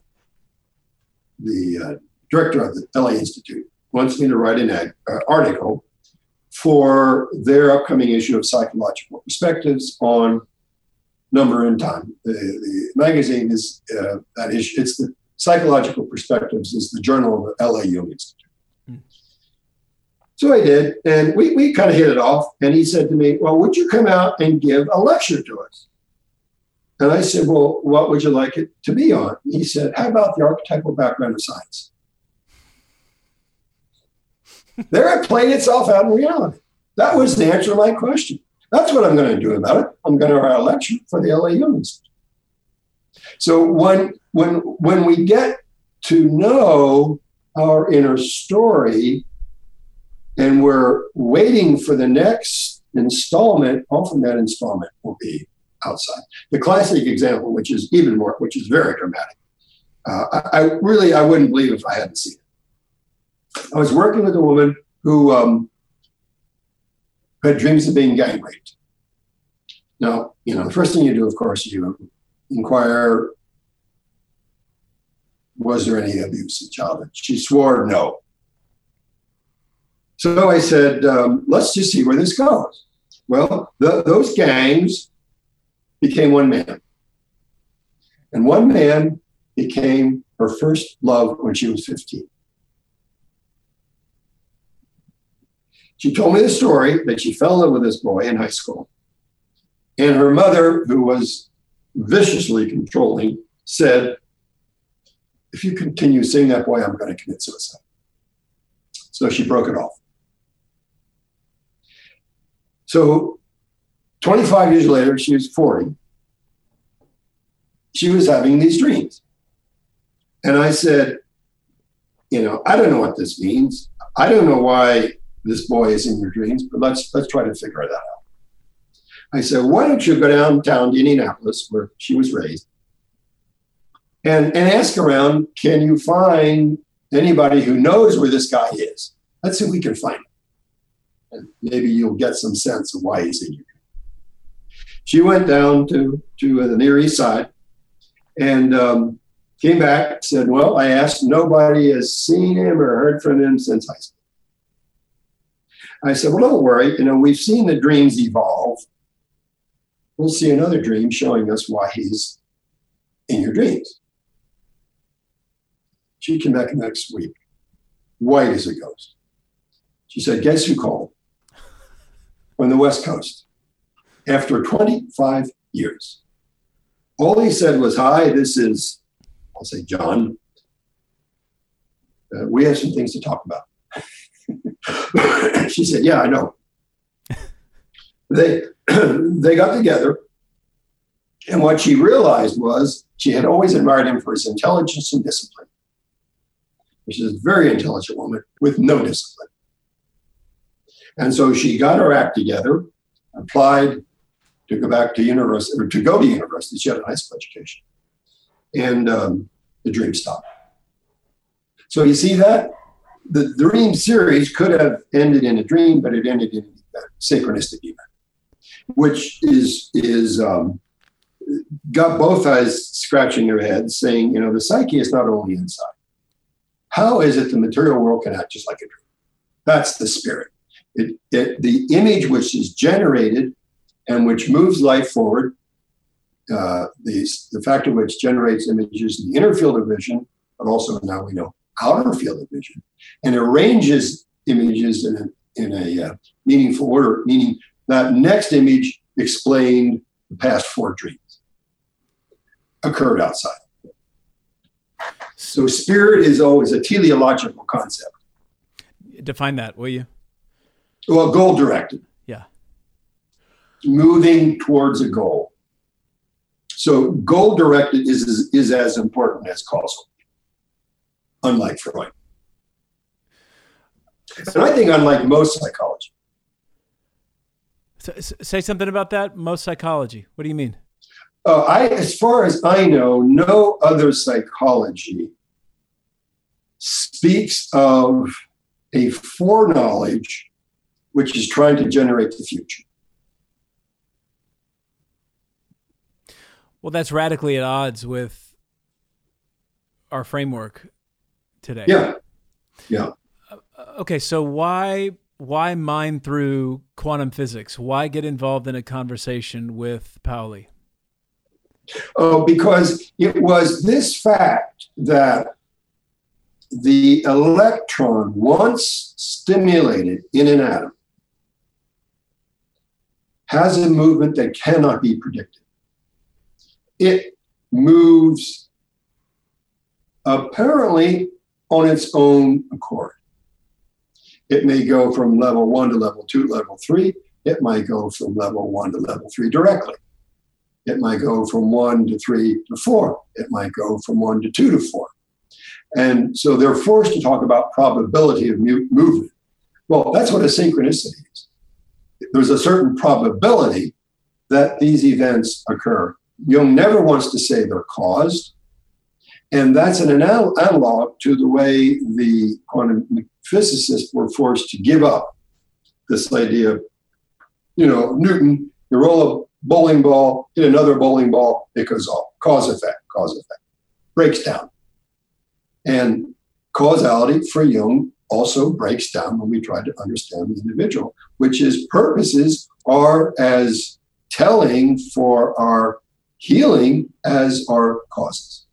the uh, director of the LA Institute, wants me to write an ag- uh, article for their upcoming issue of Psychological Perspectives on number and time. The, the magazine is uh, that issue. It's the Psychological Perspectives is the journal of the LA Jung Institute. So I did, and we, we kind of hit it off. And he said to me, Well, would you come out and give a lecture to us? And I said, Well, what would you like it to be on? He said, How about the archetypal background of science? There it played itself out in reality. That was the answer to my question. That's what I'm going to do about it. I'm going to write a lecture for the LA Jung So when when when we get to know our inner story, and we're waiting for the next installment. Often that installment will be outside. The classic example, which is even more, which is very dramatic. Uh, I, I, really I wouldn't believe if I hadn't seen. I was working with a woman who um, had dreams of being gang raped. Now, you know, the first thing you do, of course, is you inquire, was there any abuse in childhood? She swore no. So I said, um, let's just see where this goes. Well, the, those gangs became one man. And one man became her first love when she was 15. She told me the story that she fell in love with this boy in high school. And her mother, who was viciously controlling, said, If you continue seeing that boy, I'm going to commit suicide. So she broke it off. So 25 years later, she was 40. She was having these dreams. And I said, You know, I don't know what this means. I don't know why this boy is in your dreams, but let's let's try to figure that out. I said, why don't you go downtown to Indianapolis, where she was raised, and, and ask around, can you find anybody who knows where this guy is? Let's see if we can find him. And maybe you'll get some sense of why he's in you. She went down to, to the Near East Side and um, came back, said, Well, I asked, nobody has seen him or heard from him since high school. I said, Well, don't worry. You know, we've seen the dreams evolve we'll see another dream showing us why he's in your dreams. She came back next week, white as a ghost. She said, Guess who called? On the West Coast after 25 years. All he said was, Hi, this is, I'll say, John. Uh, we have some things to talk about. she said, Yeah, I know. they they got together. And what she realized was she had always admired him for his intelligence and discipline. She's a very intelligent woman with no discipline. And so she got her act together, applied to go back to university or to go to university. She had a high school education. And um, the dream stopped. So you see that? The dream series could have ended in a dream, but it ended in a synchronistic event which is is um, got both eyes scratching their heads, saying, you know, the psyche is not only inside. How is it the material world can act just like a dream? That's the spirit. It, it, the image which is generated and which moves life forward, uh, the, the factor which generates images in the inner field of vision, but also now we know outer field of vision, and arranges images in a, in a uh, meaningful order, meaning that next image explained the past four dreams occurred outside. So spirit is always a teleological concept. Define that, will you? Well, goal directed. Yeah. Moving towards a goal. So goal directed is, is, is as important as causal, unlike Freud. And I think unlike most psychology, say something about that. Most psychology. What do you mean? Uh, I, as far as I know, no other psychology speaks of a foreknowledge which is trying to generate the future. Well, that's radically at odds with our framework today. Yeah. Yeah. Uh, okay, so why why mine through quantum physics? Why get involved in a conversation with Pauli? Oh, because it was this fact that the electron, once stimulated in an atom, has a movement that cannot be predicted. It moves apparently on its own accord. It may go from level one to level two level three. It might go from level one to level three directly. It might go from one to three to four. It might go from one to two to four. And so they're forced to talk about probability of movement. Well, that's what a synchronicity is. There's a certain probability that these events occur. Jung never wants to say they're caused. And that's an analog to the way the quantum physicists were forced to give up this idea of, you know, Newton, you roll a bowling ball, hit another bowling ball, it goes off. Cause effect, cause effect. Breaks down. And causality for Jung also breaks down when we try to understand the individual, which is purposes are as telling for our healing as our causes.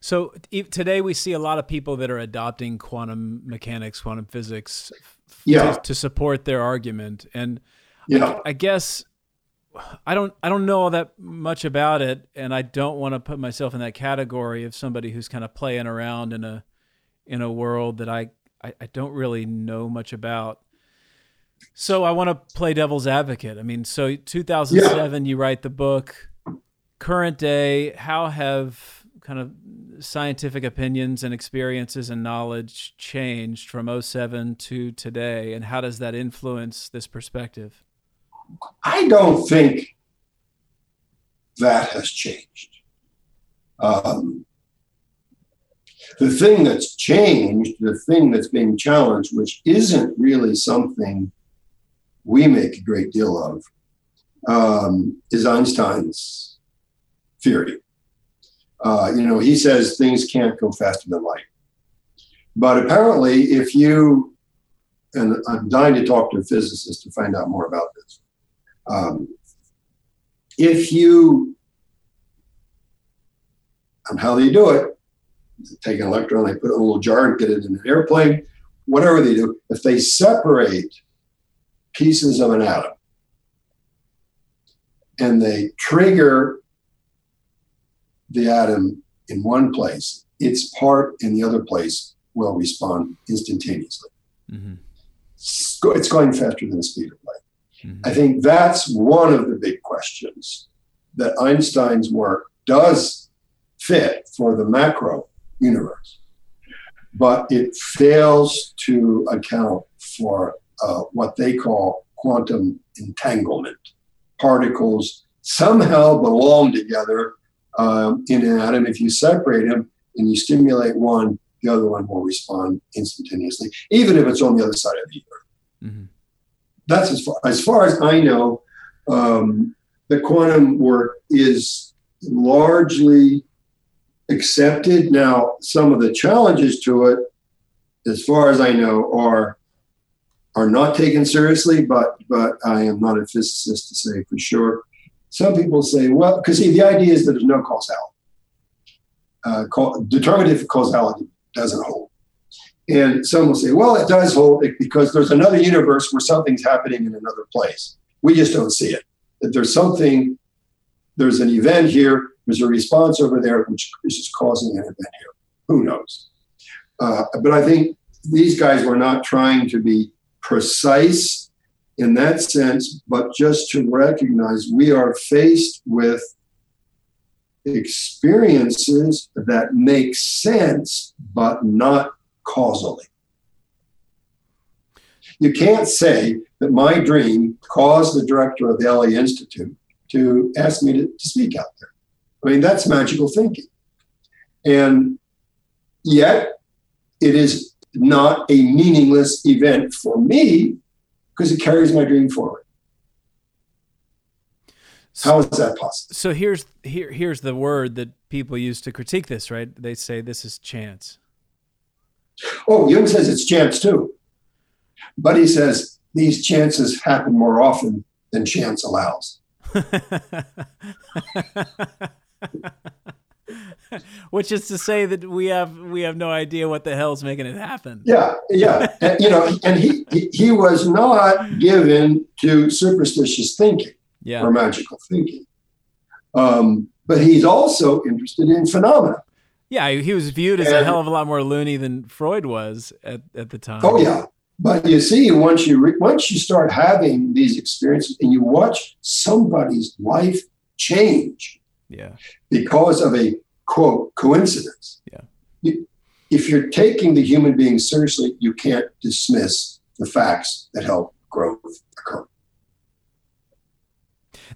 So today we see a lot of people that are adopting quantum mechanics, quantum physics, yeah. to, to, support their argument. And yeah. I, I guess I don't I don't know all that much about it, and I don't want to put myself in that category of somebody who's kind of playing around in a in a world that I I, I don't really know much about. So I want to play devil's advocate. I mean, so 2007, yeah. you write the book. Current day, how have kind of scientific opinions and experiences and knowledge changed from 07 to today, and how does that influence this perspective? I don't think that has changed. Um, the thing that's changed, the thing that's being challenged, which isn't really something we make a great deal of, um, is Einstein's theory. Uh, you know, he says things can't go faster than light. But apparently, if you, and I'm dying to talk to a physicist to find out more about this, um, if you, and how they do it, take an electron, they put it in a little jar and get it in an airplane, whatever they do, if they separate pieces of an atom and they trigger the atom in one place, its part in the other place will respond instantaneously. Mm-hmm. It's going faster than the speed of light. Mm-hmm. I think that's one of the big questions that Einstein's work does fit for the macro universe. But it fails to account for uh, what they call quantum entanglement. Particles somehow belong together um, in an atom. If you separate them and you stimulate one, the other one will respond instantaneously, even if it's on the other side of the earth. Mm-hmm. That's as far as far as I know. Um, the quantum work is largely accepted. Now, some of the challenges to it, as far as I know, are are not taken seriously. But but I am not a physicist to say for sure. Some people say, well, because see, the idea is that there's no causality. Uh, determinative causality doesn't hold. And some will say, well, it does hold because there's another universe where something's happening in another place. We just don't see it. That there's something, there's an event here there's a response over there which is causing an event here. Who knows? Uh, but I think these guys were not trying to be precise in that sense, but just to recognize we are faced with experiences that make sense, but not causally. You can't say that my dream caused the director of the LA Institute to ask me to, to speak out there. I mean, that's magical thinking. And yet, it is not a meaningless event for me because it carries my dream forward. How is that possible? So here's here here's the word that people use to critique this, right? They say this is chance. Oh, Jung says it's chance too. But he says these chances happen more often than chance allows. Which is to say that we have we have no idea what the hell's making it happen. Yeah, yeah, and, you know, and he, he was not given to superstitious thinking yeah. or magical thinking, um, but he's also interested in phenomena. Yeah, he was viewed as and, a hell of a lot more loony than Freud was at, at the time. Oh yeah, but you see, once you re- once you start having these experiences and you watch somebody's life change, yeah. Because of a quote coincidence. Yeah. You, if you're taking the human being seriously, you can't dismiss the facts that help growth occur.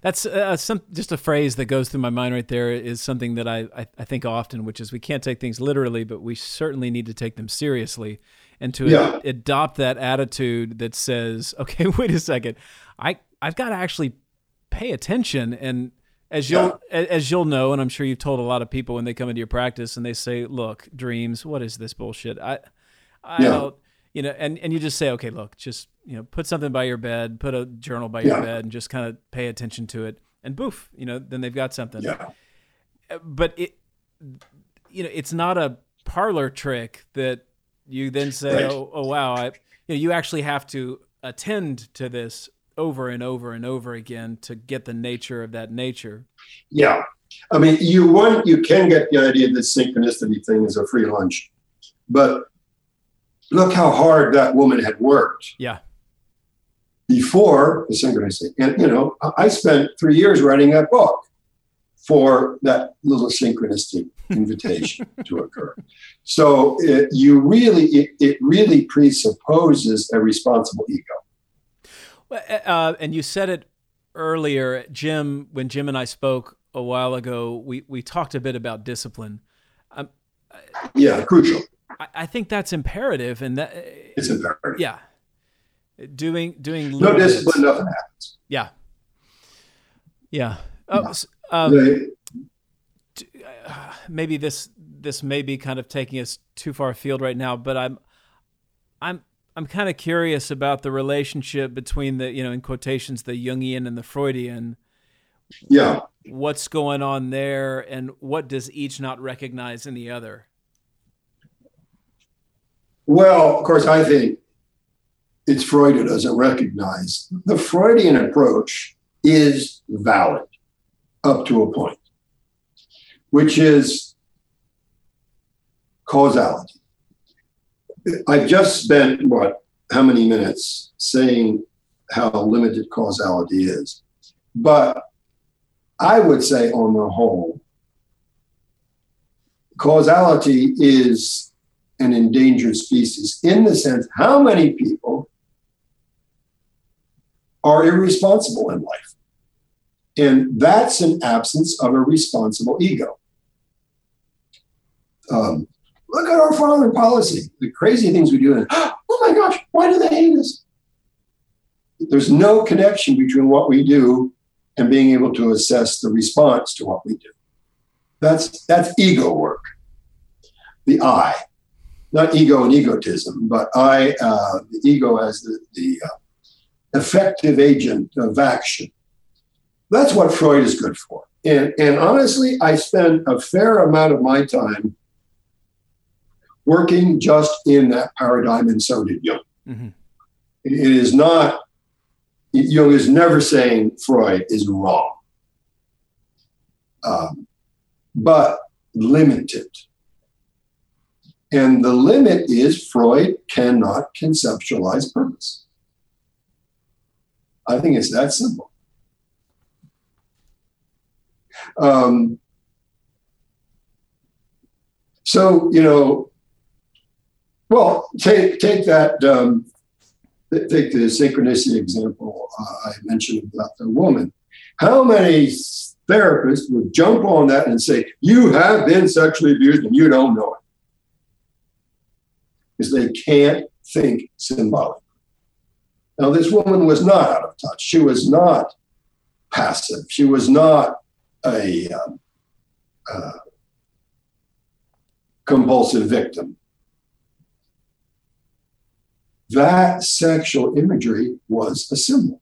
That's uh, some just a phrase that goes through my mind right there is something that I, I, I think often, which is we can't take things literally, but we certainly need to take them seriously, and to yeah. ad- adopt that attitude that says, okay, wait a second, I I've got to actually pay attention and as you'll yeah. as you'll know, and I'm sure you've told a lot of people when they come into your practice and they say, "Look, dreams, what is this bullshit?" I, I yeah. don't, you know, and and you just say, "Okay, look, just you know, put something by your bed, put a journal by yeah. your bed, and just kind of pay attention to it." And boof, you know, then they've got something. Yeah. Uh, but it, you know, it's not a parlor trick that you then say, right. "Oh, oh, wow," I, you know, you actually have to attend to this over and over and over again to get the nature of that nature. Yeah. I mean, you want you can get the idea that synchronicity thing is a free lunch, but look how hard that woman had worked. Yeah. Before the synchronicity, and you know, I spent three years writing that book for that little synchronistic invitation to occur. So it, you really, it, it really presupposes a responsible ego. Uh, uh, and you said it earlier, Jim, when Jim and I spoke a while ago, we, we talked a bit about discipline. Um, yeah, crucial. I, I, think that's imperative, and that it's imperative. Yeah, doing doing no discipline, bits. nothing happens. Yeah, yeah. Oh, um, maybe this this may be kind of taking us too far afield right now, but I'm I'm I'm kind of curious about the relationship between the you know in quotations the Jungian and the Freudian. Yeah. What's going on there, and what does each not recognize in the other? Well, of course, I think it's Freud who doesn't recognize the Freudian approach is valid up to a point, which is causality. I've just spent what, how many minutes saying how limited causality is. But I would say, on the whole, causality is an endangered species in the sense how many people are irresponsible in life? And that's an absence of a responsible ego. Um, look at our foreign policy, the crazy things we do. And, oh my gosh, why do they hate us? There's no connection between what we do and being able to assess the response to what we do. That's, that's ego work. The I, not ego and egotism, but I, uh, the ego as the, the uh, effective agent of action that's what Freud is good for. And, and honestly, I spend a fair amount of my time working just in that paradigm, and so did Jung. Mm-hmm. It is not, Jung is never saying Freud is wrong, um, but limited. And the limit is Freud cannot conceptualize purpose. I think it's that simple. Um, so you know, well, take take that um, take the synchronicity example uh, I mentioned about the woman. How many therapists would jump on that and say, "You have been sexually abused and you don't know it," because they can't think symbolically. Now, this woman was not out of touch. She was not passive. She was not a um, uh, compulsive victim. That sexual imagery was a symbol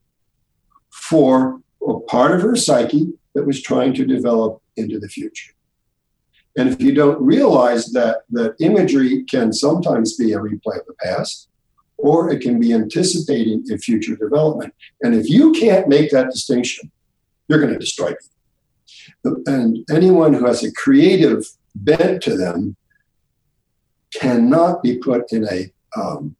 for a part of her psyche that was trying to develop into the future. And if you don't realize that that imagery can sometimes be a replay of the past, or it can be anticipating a future development. And if you can't make that distinction, you're going to destroy people and anyone who has a creative bent to them cannot be put in a um,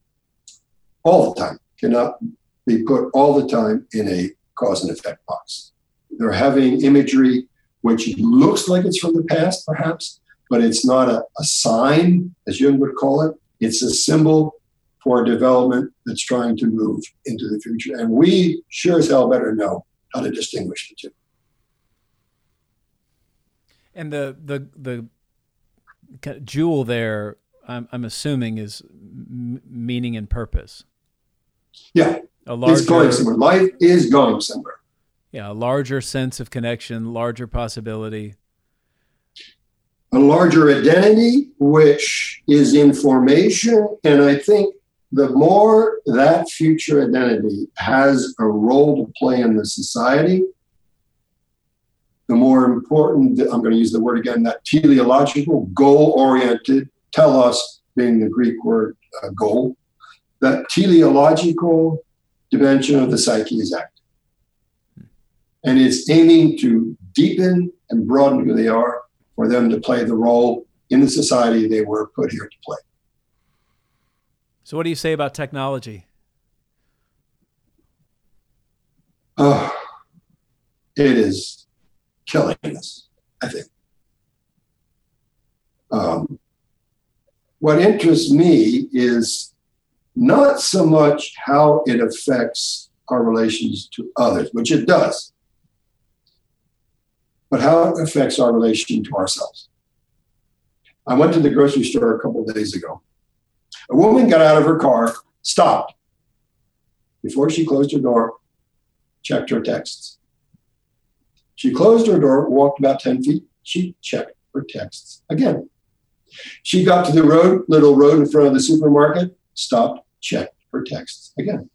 all the time. Cannot be put all the time in a cause and effect box. They're having imagery which looks like it's from the past perhaps but it's not a, a sign as jung would call it. It's a symbol for a development that's trying to move into the future. And we sure as hell better know how to distinguish the two. And the the the jewel there, I'm, I'm assuming, is m- meaning and purpose. Yeah, a larger, it's going somewhere. Life is going somewhere. Yeah, a larger sense of connection, larger possibility. A larger identity, which is in formation, and I think the more that future identity has a role to play in the society, the more important, I'm going to use the word again, that teleological, goal oriented, telos being the Greek word uh, goal, that teleological dimension of the psyche is active. And it's aiming to deepen and broaden who they are for them to play the role in the society they were put here to play. So, what do you say about technology? Oh, it is killing us, I think. Um, what interests me is not so much how it affects our relations to others, which it does, but how it affects our relation to ourselves. I went to the grocery store a couple days ago. A woman got out of her car, stopped. Before she closed her door, checked her texts. She closed her door, walked about 10 feet. She checked her texts again. She got to the road, little road in front of the supermarket, stopped, checked her texts again.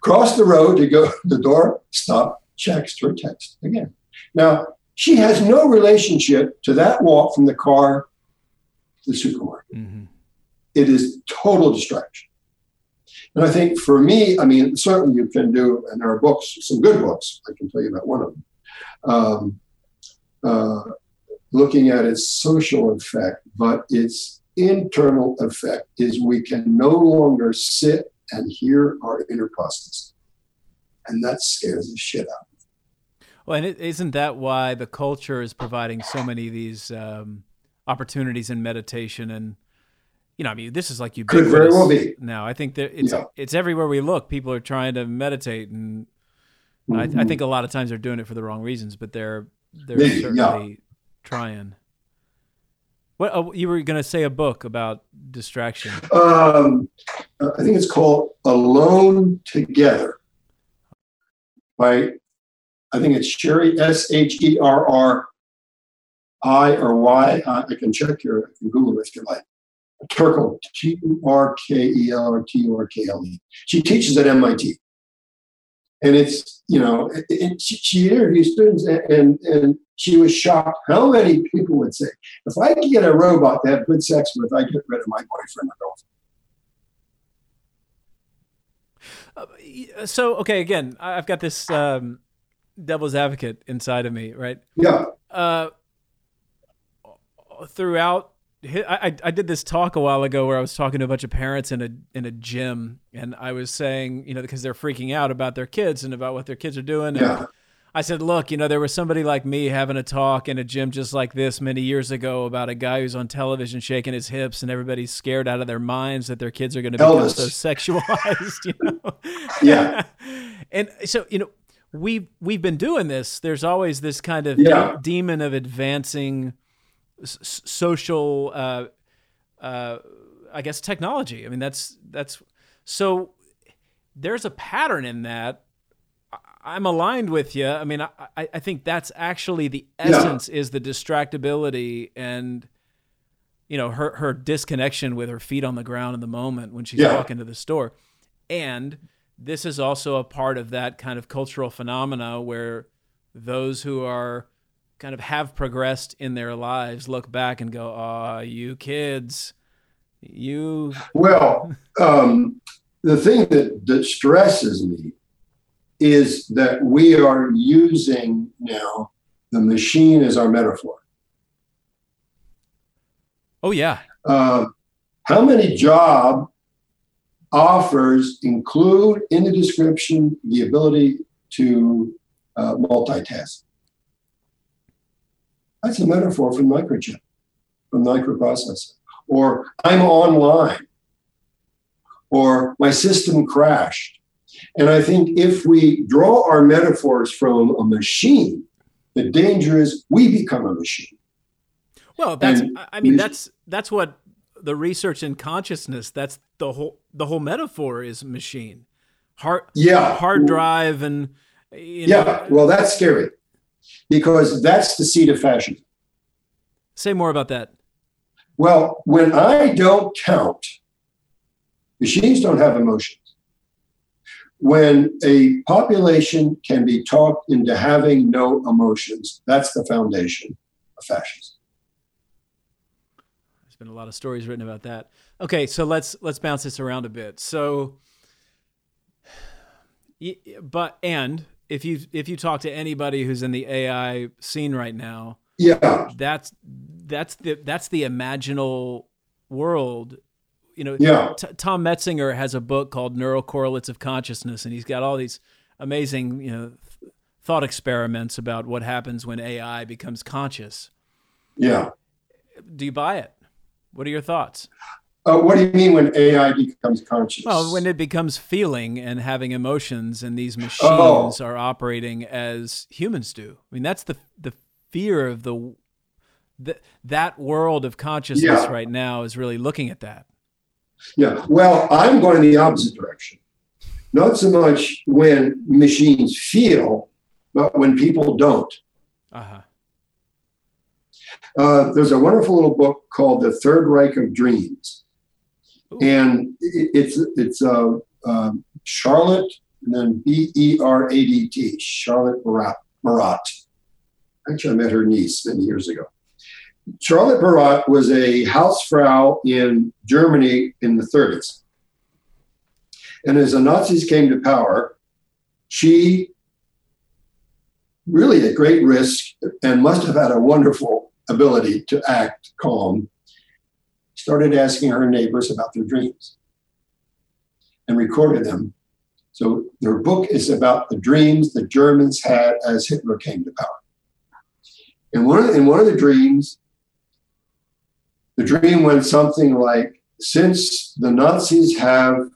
Crossed the road to go to the door, stopped, checked her text again. Now, she has no relationship to that walk from the car to the supermarket. Mm-hmm. It is total distraction. And I think for me, I mean, certainly you can do, and there are books, some good books. I can tell you about one of them. Um, uh, looking at its social effect, but its internal effect is we can no longer sit and hear our inner process. And that scares the shit out of me. Well, and is not that why the culture is providing so many of these um, opportunities in meditation and you know, I mean, this is like you could very well be now. I think that it's yeah. it's everywhere we look. People are trying to meditate, and mm-hmm. I, I, mm-hmm. think a lot of times they're doing it for the wrong reasons, but they're they're Maybe, certainly yeah. trying. What oh, you were going to say a book about distraction? Um, I think it's called Alone Together by I think it's Sherry S H E R R I or Y. Uh, I can check your I can Google it if you like. Turkle, T U R K E L or T U R K L E. She teaches at MIT. And it's, you know, she, she interviews students and, and, and she was shocked how many people would say, if I could get a robot to have good sex with, I'd get rid of my boyfriend or girlfriend. Uh, so, okay, again, I've got this um, devil's advocate inside of me, right? Yeah. Uh, throughout I, I did this talk a while ago where I was talking to a bunch of parents in a in a gym, and I was saying, you know, because they're freaking out about their kids and about what their kids are doing. Yeah. And I said, look, you know, there was somebody like me having a talk in a gym just like this many years ago about a guy who's on television shaking his hips, and everybody's scared out of their minds that their kids are going to be so sexualized. You know? Yeah. and so, you know, we've we've been doing this. There's always this kind of yeah. de- demon of advancing social, uh, uh, I guess, technology. I mean, that's that's so. There's a pattern in that. I'm aligned with you. I mean, I, I think that's actually the essence yeah. is the distractibility and you know her her disconnection with her feet on the ground in the moment when she's yeah. walking to the store, and this is also a part of that kind of cultural phenomena where those who are kind of have progressed in their lives look back and go, "Ah, oh, you kids, you." Well, um, the thing that that stresses me is that we are using now the machine as our metaphor. Oh yeah. Uh, how many job offers include in the description the ability to uh, multitask? That's a metaphor from microchip, from microprocessor. Or I'm online. Or my system crashed. And I think if we draw our metaphors from a machine, the danger is we become a machine. Well, that's and I mean that's that's what the research in consciousness, that's the whole the whole metaphor is machine. Hard yeah. hard drive and you know, yeah, well that's scary because that's the seed of fascism. Say more about that. Well, when I don't count, machines don't have emotions. When a population can be talked into having no emotions, that's the foundation of fascism. There's been a lot of stories written about that. Okay, so let's let's bounce this around a bit. So But and if you if you talk to anybody who's in the AI scene right now, yeah, that's that's the that's the imaginal world. You know, yeah. T- Tom Metzinger has a book called Neural Correlates of Consciousness, and he's got all these amazing you know th- thought experiments about what happens when AI becomes conscious. Yeah. Do you buy it? What are your thoughts? Uh, what do you mean when AI becomes conscious? Well, when it becomes feeling and having emotions, and these machines Oh. are operating as humans do. I mean, that's the the fear of the, the that world of consciousness Yeah. right now is really looking at that. Yeah. Well, I'm going in the opposite direction. Not so much when machines feel, but when people don't. Uh-huh. Uh, there's a wonderful little book called The Third Reich of Dreams. Ooh. And it- it's it's uh, um, Charlotte and then B E R A D T, Charlotte Beradt. Beradt. Actually, I met her niece many years ago. Charlotte Beradt was a Hausfrau in Germany in the 30s. And as the Nazis came to power, she really at great risk and must have had a wonderful ability to act calm, started asking her neighbors about their dreams and recorded them. So their book is about the dreams the Germans had as Hitler came to power. And one of, in one of the dreams, the dream went something like since the Nazis have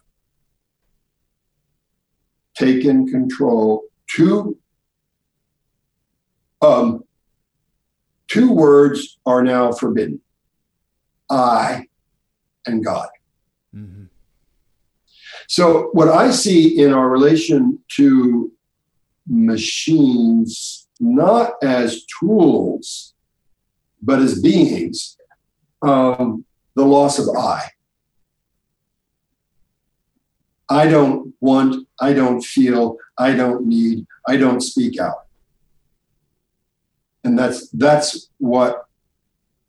taken control, two um, two words are now forbidden I and God. hmm So, what I see in our relation to machines, not as tools, but as beings, um, the loss of I. I don't want, I don't feel, I don't need, I don't speak out. And that's that's what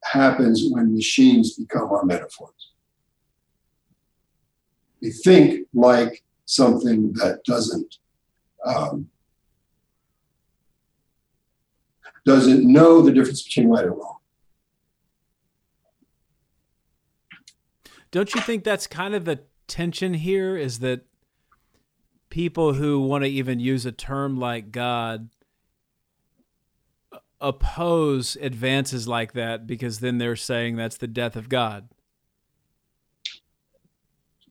happens when machines become our metaphors. We think like something that doesn't um, doesn't know the difference between right and wrong. Don't you think that's kind of the tension here? Is that people who want to even use a term like God oppose advances like that because then they're saying that's the death of God.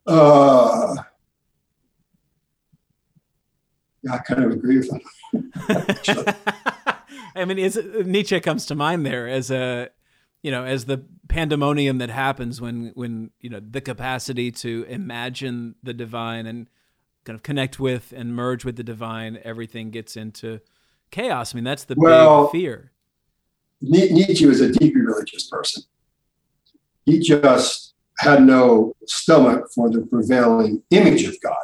Uh, yeah, I kind of agree with that. I mean, is Nietzsche comes to mind there as a, you know, as the pandemonium that happens when when you know the capacity to imagine the divine and kind of connect with and merge with the divine, everything gets into chaos. I mean, that's the Well, big fear. Ni- Nietzsche was a deeply religious person. He just had no stomach for the prevailing image of God.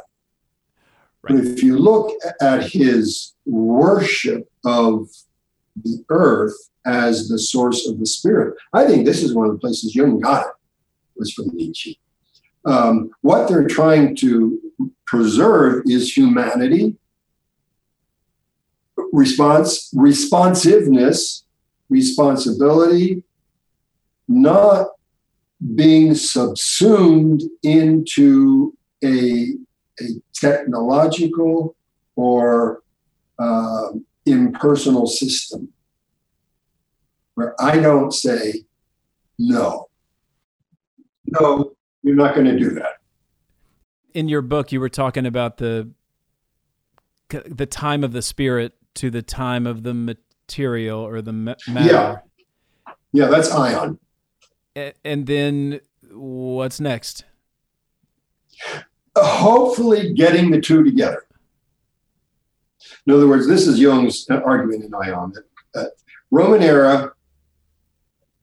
But if you look at his worship of the earth as the source of the spirit, I think this is one of the places Jung got it, was from Nietzsche. Um, what they're trying to preserve is humanity, response, responsiveness, responsibility, not being subsumed into a, a technological or um, impersonal system where I don't say, no, no, you're not going to do that. In your book, you were talking about the the time of the spirit to the time of the material or the ma- matter. Yeah, yeah, that's Aion. And then what's next? hopefully getting the two together. In other words, this is Jung's argument in Aion that, that Roman era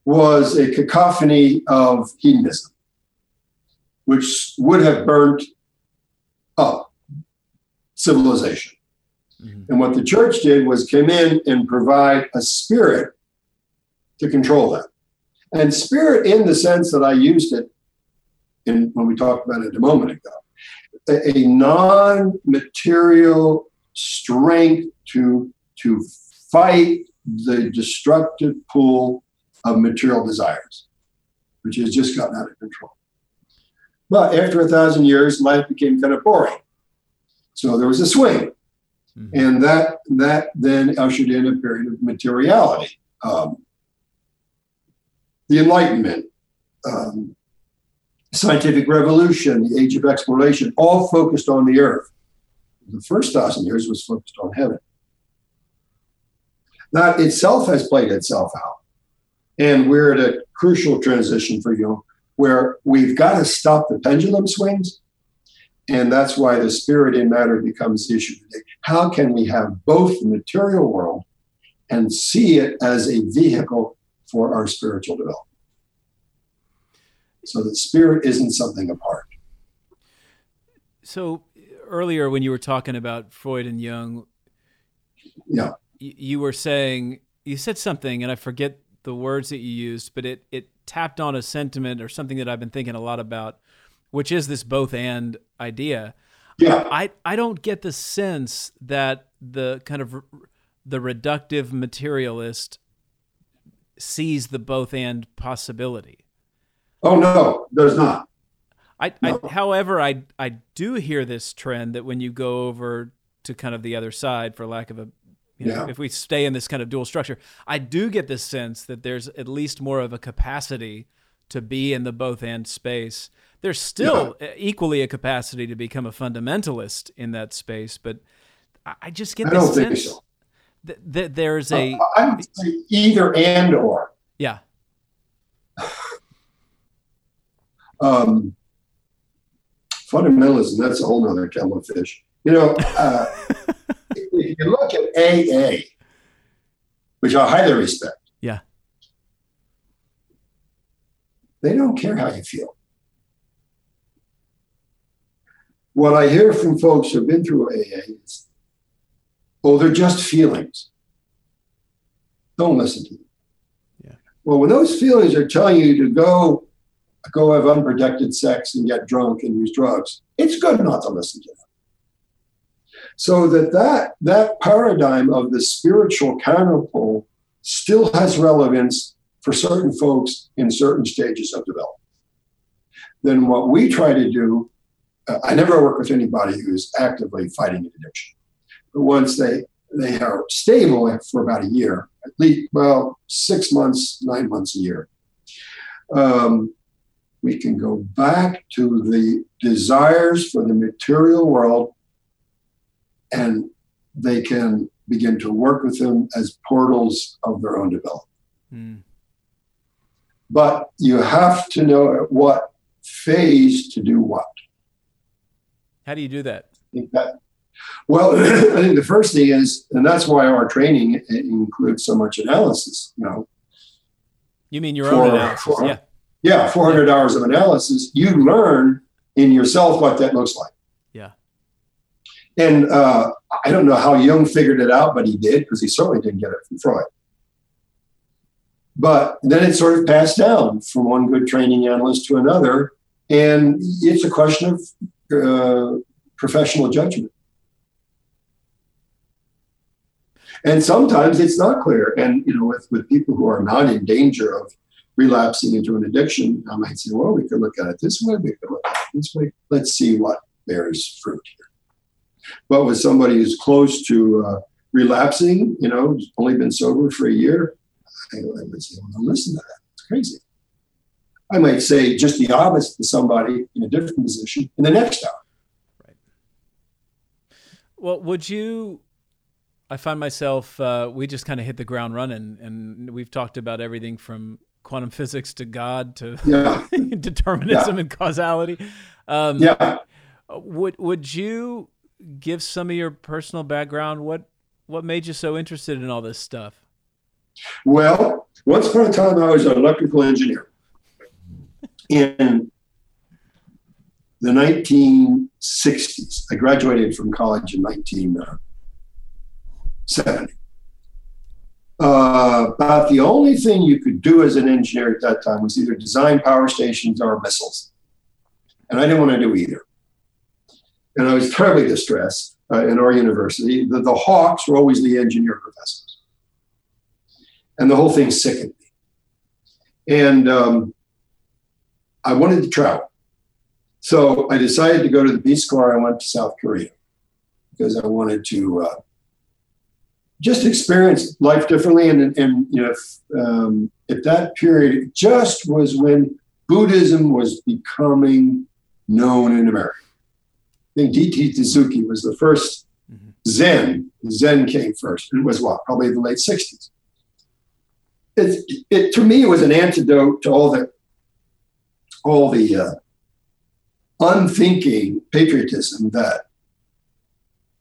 was a cacophony of hedonism, which would have burnt up civilization. Mhm. And what the church did was come in and provide a spirit to control that. And spirit, in the sense that I used it in when we talked about it a moment ago, a, a non-material strength to to fight the destructive pull of material desires, which has just gotten out of control. But after a thousand years, life became kind of boring. So there was a swing. Mm-hmm. And that that then ushered in a period of materiality. Um, the Enlightenment, um, scientific revolution, the age of exploration, all focused on the earth. The first thousand years was focused on heaven. That itself has played itself out. And we're at a crucial transition for you where we've got to stop the pendulum swings. And that's why the spirit in matter becomes the issue today. How can we have both the material world and see it as a vehicle for our spiritual development? So that spirit isn't something apart. So earlier when you were talking about Freud and Jung, yeah, you were saying you said something and I forget the words that you used, but it it tapped on a sentiment or something that I've been thinking a lot about, which is this both and idea. Yeah. I I don't get the sense that the kind of the reductive materialist sees the both and possibility. Oh no, there's not. I, no. I, however, I I do hear this trend that when you go over to kind of the other side, for lack of a, you know, yeah. if we stay in this kind of dual structure, I do get this sense that there's at least more of a capacity to be in the both and space. There's still yeah. equally a capacity to become a fundamentalist in that space, but I just get the sense so. that, that, there's a. Uh, would say either and or. Yeah. Um, fundamentalism, that's a whole nother kettle of fish. You know, uh, if you look at AA, which I highly respect, yeah, they don't care how you feel. What I hear from folks who've been through AA is, oh, they're just feelings. Don't listen to them. Yeah. Well, when those feelings are telling you to go go have unprotected sex and get drunk and use drugs. It's good not to listen to them. So that that, that paradigm of the spiritual counterpole still has relevance for certain folks in certain stages of development. Then what we try to do, uh, I never work with anybody who's actively fighting an addiction. But once they they are stable for about a year, at least well, six months, nine months a year. Um, we can go back to the desires for the material world and they can begin to work with them as portals of their own development. Mm. But you have to know at what phase to do what. How do you do that? that well, I think the first thing is, and that's why our training includes so much analysis. You know, you mean your for, own analysis? For, yeah yeah, 400 yeah. hours of analysis, you learn in yourself what that looks like. Yeah. And uh, I don't know how Jung figured it out, but he did because he certainly didn't get it from Freud. But then it sort of passed down from one good training analyst to another. And it's a question of uh, professional judgment. And sometimes it's not clear. And, you know, with, with people who are not in danger of relapsing into an addiction, I might say, well, we could look at it this way, we could look at it this way. Let's see what bears fruit here. But with somebody who's close to uh, relapsing, you know, only been sober for a year, I, would say, well, listen to that. It's crazy. I might say just the opposite to somebody in a different position in the next hour. Right. Well, would you I find myself, uh, we just kind of hit the ground running, and we've talked about everything from quantum physics to God to yeah. determinism yeah. and causality. Um, yeah. Would would you give some of your personal background? What what made you so interested in all this stuff? Well, once upon a time, I was an electrical engineer. In the 1960s, I graduated from college in 1970 uh, about the only thing you could do as an engineer at that time was either design power stations or missiles. And I didn't want to do either. and I was terribly distressed uh, in our university. The, the hawks were always the engineer professors. And the whole thing sickened me. And um, I wanted to travel. So I decided to go to the Peace Corps. I went to South Korea because I wanted to uh, just experience life differently. And, and you know, if, um, at that period, just was when Buddhism was becoming known in America. I think D.T. Suzuki was the 1st mm-hmm. Zen. Zen came first. It was what? Probably the late 60s. It, it, to me, it was an antidote to all the all the uh, unthinking patriotism that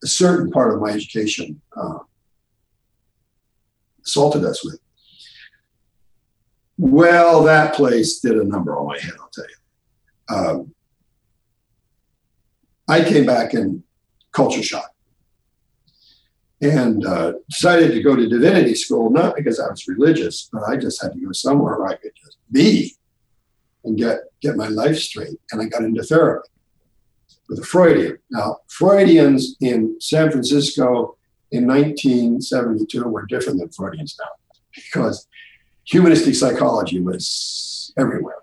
a certain part of my education uh, assaulted us with. Well, that place did a number on my head, I'll tell you. Um, I came back in culture shock and uh, decided to go to divinity school, not because I was religious, but I just had to go somewhere where I could just be and get, get my life straight. And I got into therapy with a Freudian. Now, Freudians in San Francisco in 1972 were different than Freudians now because humanistic psychology was everywhere.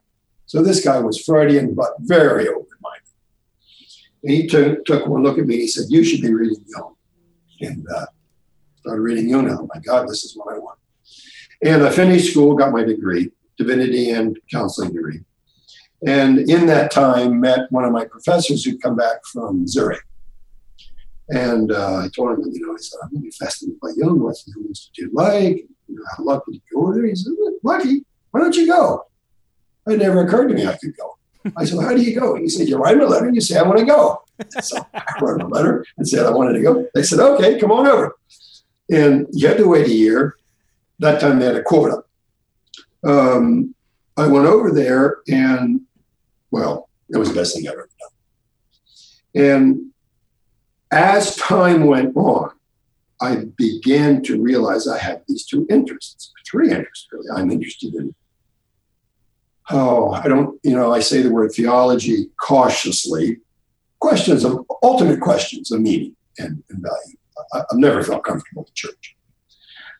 So this guy was Freudian, but very open minded. And he took, took one look at me and he said, You should be reading Jung. And uh, started reading Jung. Oh my God, this is what I want. And I finished school, got my degree, divinity and counseling degree. And in that time, met one of my professors who'd come back from Zurich. And uh, I told him, you know, I said, I'm going to be really fascinated by Jung. What's the Institute like? You know, how lucky to go there? He said, lucky? Why don't you go? It never occurred to me I could go. I said, well, how do you go? He said, you write a letter and you say, I want to go. So I wrote a letter and said I wanted to go. They said, okay, come on over. And you had to wait a year. That time they had a quota. Um, I went over there and, well, it was the best thing I've ever done. And as time went on, I began to realize I have these two interests, three interests really. I'm interested in, oh, I don't, you know, I say the word theology cautiously, questions of ultimate questions of meaning and, and value. I, have never felt comfortable with church.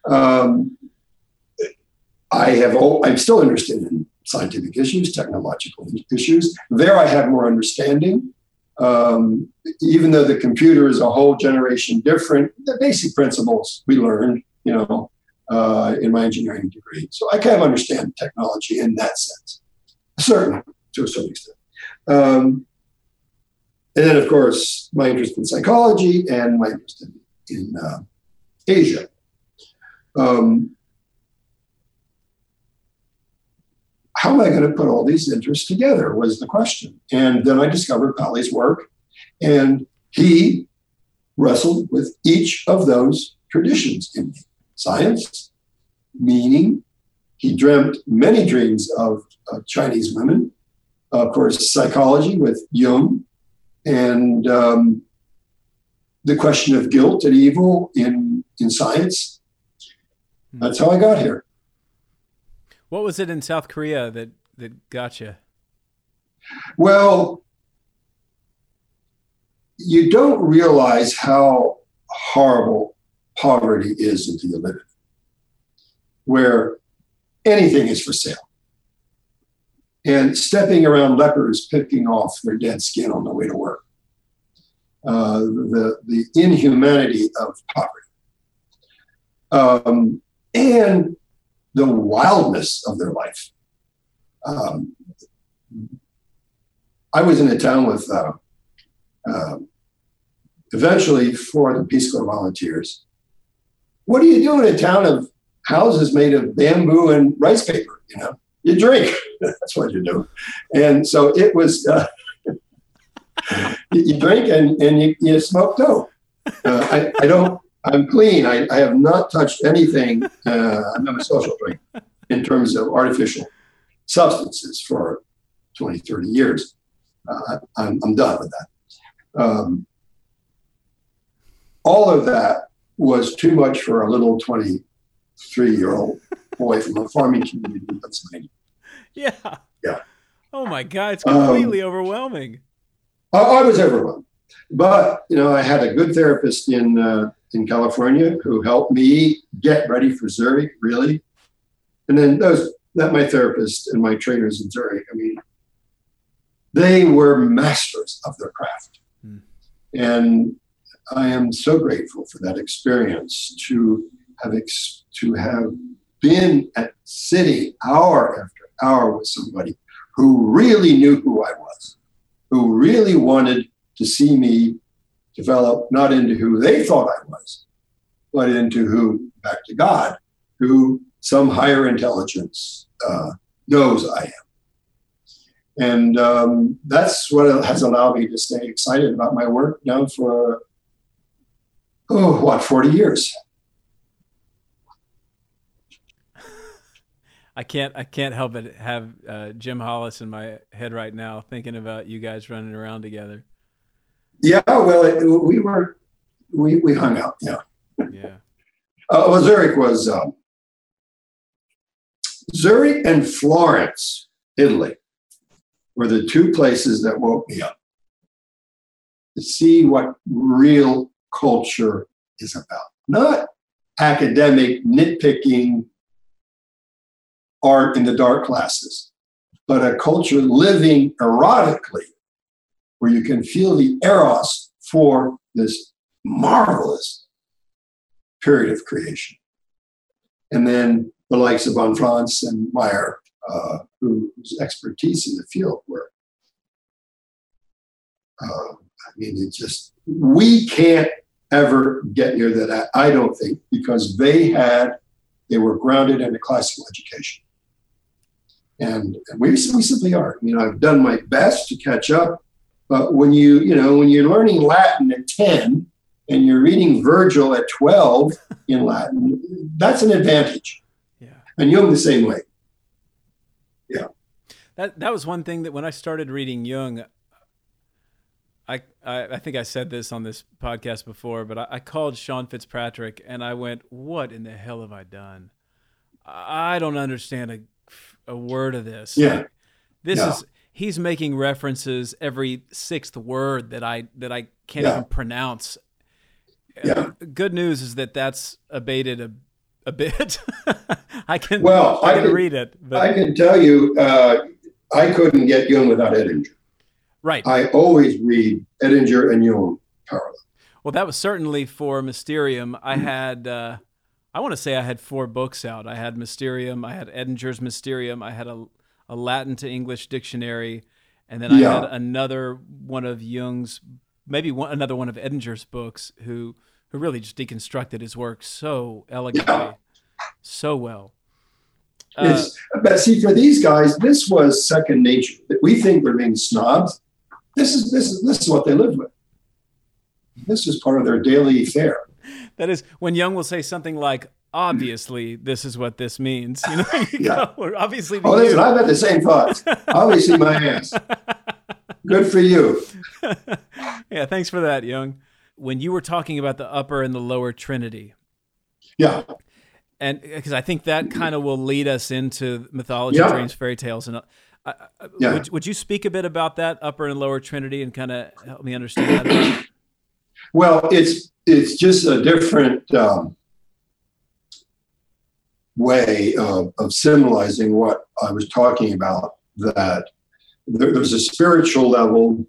Um, I have, I'm still interested in scientific issues, technological issues. There I have more understanding. Um, even though the computer is a whole generation different, the basic principles we learned, you know, uh, in my engineering degree. So I kind of understand technology in that sense, certain to a certain extent. Um, and then, of course, my interest in psychology and my interest in, in uh, Asia. Um, how am I going to put all these interests together was the question. And then I discovered Pauli's work, and he wrestled with each of those traditions in science, meaning he dreamt many dreams of uh, Chinese women, of course, psychology with Jung, and um, the question of guilt and evil in, in science. That's how I got here. What was it in South Korea that that got you? Well, you don't realize how horrible poverty is until you live where anything is for sale. And stepping around lepers picking off their dead skin on the way to work. Uh, the, the inhumanity of poverty. Um, and the wildness of their life. Um, I was in a town with uh, uh, eventually for the Peace Corps volunteers. What do you do in a town of houses made of bamboo and rice paper? You know, you drink. That's what you do. And so it was. Uh, you drink and, and you, you smoke dope. Uh, I, I don't I'm clean. I, I have not touched anything. Uh, I'm not a social drink in terms of artificial substances for 20, 30 years. Uh, I'm, I'm, done with that. Um, all of that was too much for a little 23 year old boy from a farming community in Pennsylvania. Yeah. Yeah. Oh my God. It's completely um, overwhelming. I, I was overwhelmed. but you know, I had a good therapist in uh, in California who helped me get ready for Zurich, really. And then those that my therapist and my trainers in Zurich, I mean, they were masters of their craft. Mm. And I am so grateful for that experience to have ex- to have been at city hour after hour with somebody who really knew who I was, who really wanted to see me develop not into who they thought I was, but into who, back to God, who some higher intelligence uh, knows I am. And um, that's what has allowed me to stay excited about my work now for, oh, what, 40 years. I can't I can't help but have uh, Jim Hollis in my head right now, thinking about you guys running around together. Yeah, well, it, we were we we hung out. Yeah. Yeah. Uh, well, Zurich was um, Zurich and Florence, Italy, were the two places that woke me up to see what real culture is about. Not academic, nitpicking art in the dark classes, but a culture living erotically where you can feel the eros for this marvelous period of creation. And then the likes of Von Franz and Meier, uh, whose expertise in the field were. Uh, I mean, it just, we can't ever get near that, I don't think, because they had, they were grounded in a classical education. And we, we simply are. I mean, I've done my best to catch up, but when you, you know, when you're learning Latin at 10 and you're reading Virgil at 12 in Latin, that's an advantage. Yeah. And Jung the same way. Yeah. That that was one thing that when I started reading Jung, I, I, I think I said this on this podcast before, but I, I, called Sean Fitzpatrick and I went, "What in the hell have I done? I don't understand a, a word of this. Yeah, this yeah. is he's making references every sixth word that I that I can't yeah. even pronounce. Yeah. Good news is that that's abated a a bit. I can well, I can, can read it. But. I can tell you, uh, I couldn't get Jung without Edinger. Right. I always read Edinger and Jung parallel. Well, that was certainly for Mysterium. I had, uh, I want to say I had four books out. I had Mysterium, I had Edinger's Mysterium, I had a, a Latin to English dictionary, and then I yeah. had another one of Jung's, maybe one, another one of Edinger's books, who who really just deconstructed his work so elegantly, yeah. so well. Uh, but see, for these guys, this was second nature. We think we're being snobs. This is this is this is what they lived with. This is part of their daily fare. That is when Jung will say something like, "Obviously, this is what this means." You know, you yeah. Go, obviously. Oh, listen, I've had the same thoughts. obviously, my ass. Good for you. yeah, thanks for that, Jung. When you were talking about the upper and the lower Trinity. Yeah and because I think that kind of will lead us into mythology, yeah. dreams, fairy tales, and uh, uh, yeah. would, would you speak a bit about that upper and lower Trinity and kind of help me understand that? well, it's it's just a different um, way of, of symbolizing what I was talking about. That there, there's a spiritual level,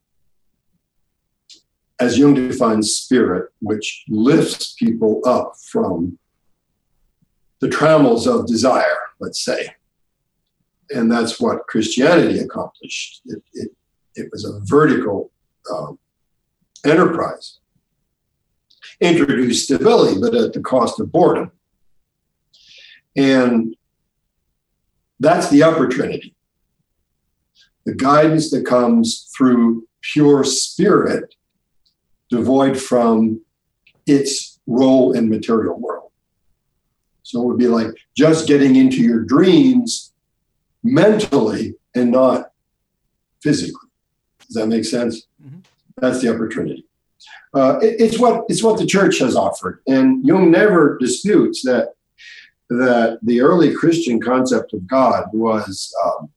as Jung defines spirit, which lifts people up from the trammels of desire, let's say. And that's what Christianity accomplished. It, it, it was a vertical um, enterprise. Introduced stability, but at the cost of boredom. And that's the upper trinity. The guidance that comes through pure spirit, devoid from its role in material world. So it would be like just getting into your dreams mentally and not physically. Does that make sense? Mm-hmm. That's the upper trinity. Uh, it, it's what it's what the church has offered, and Jung never disputes that that the early Christian concept of God was um,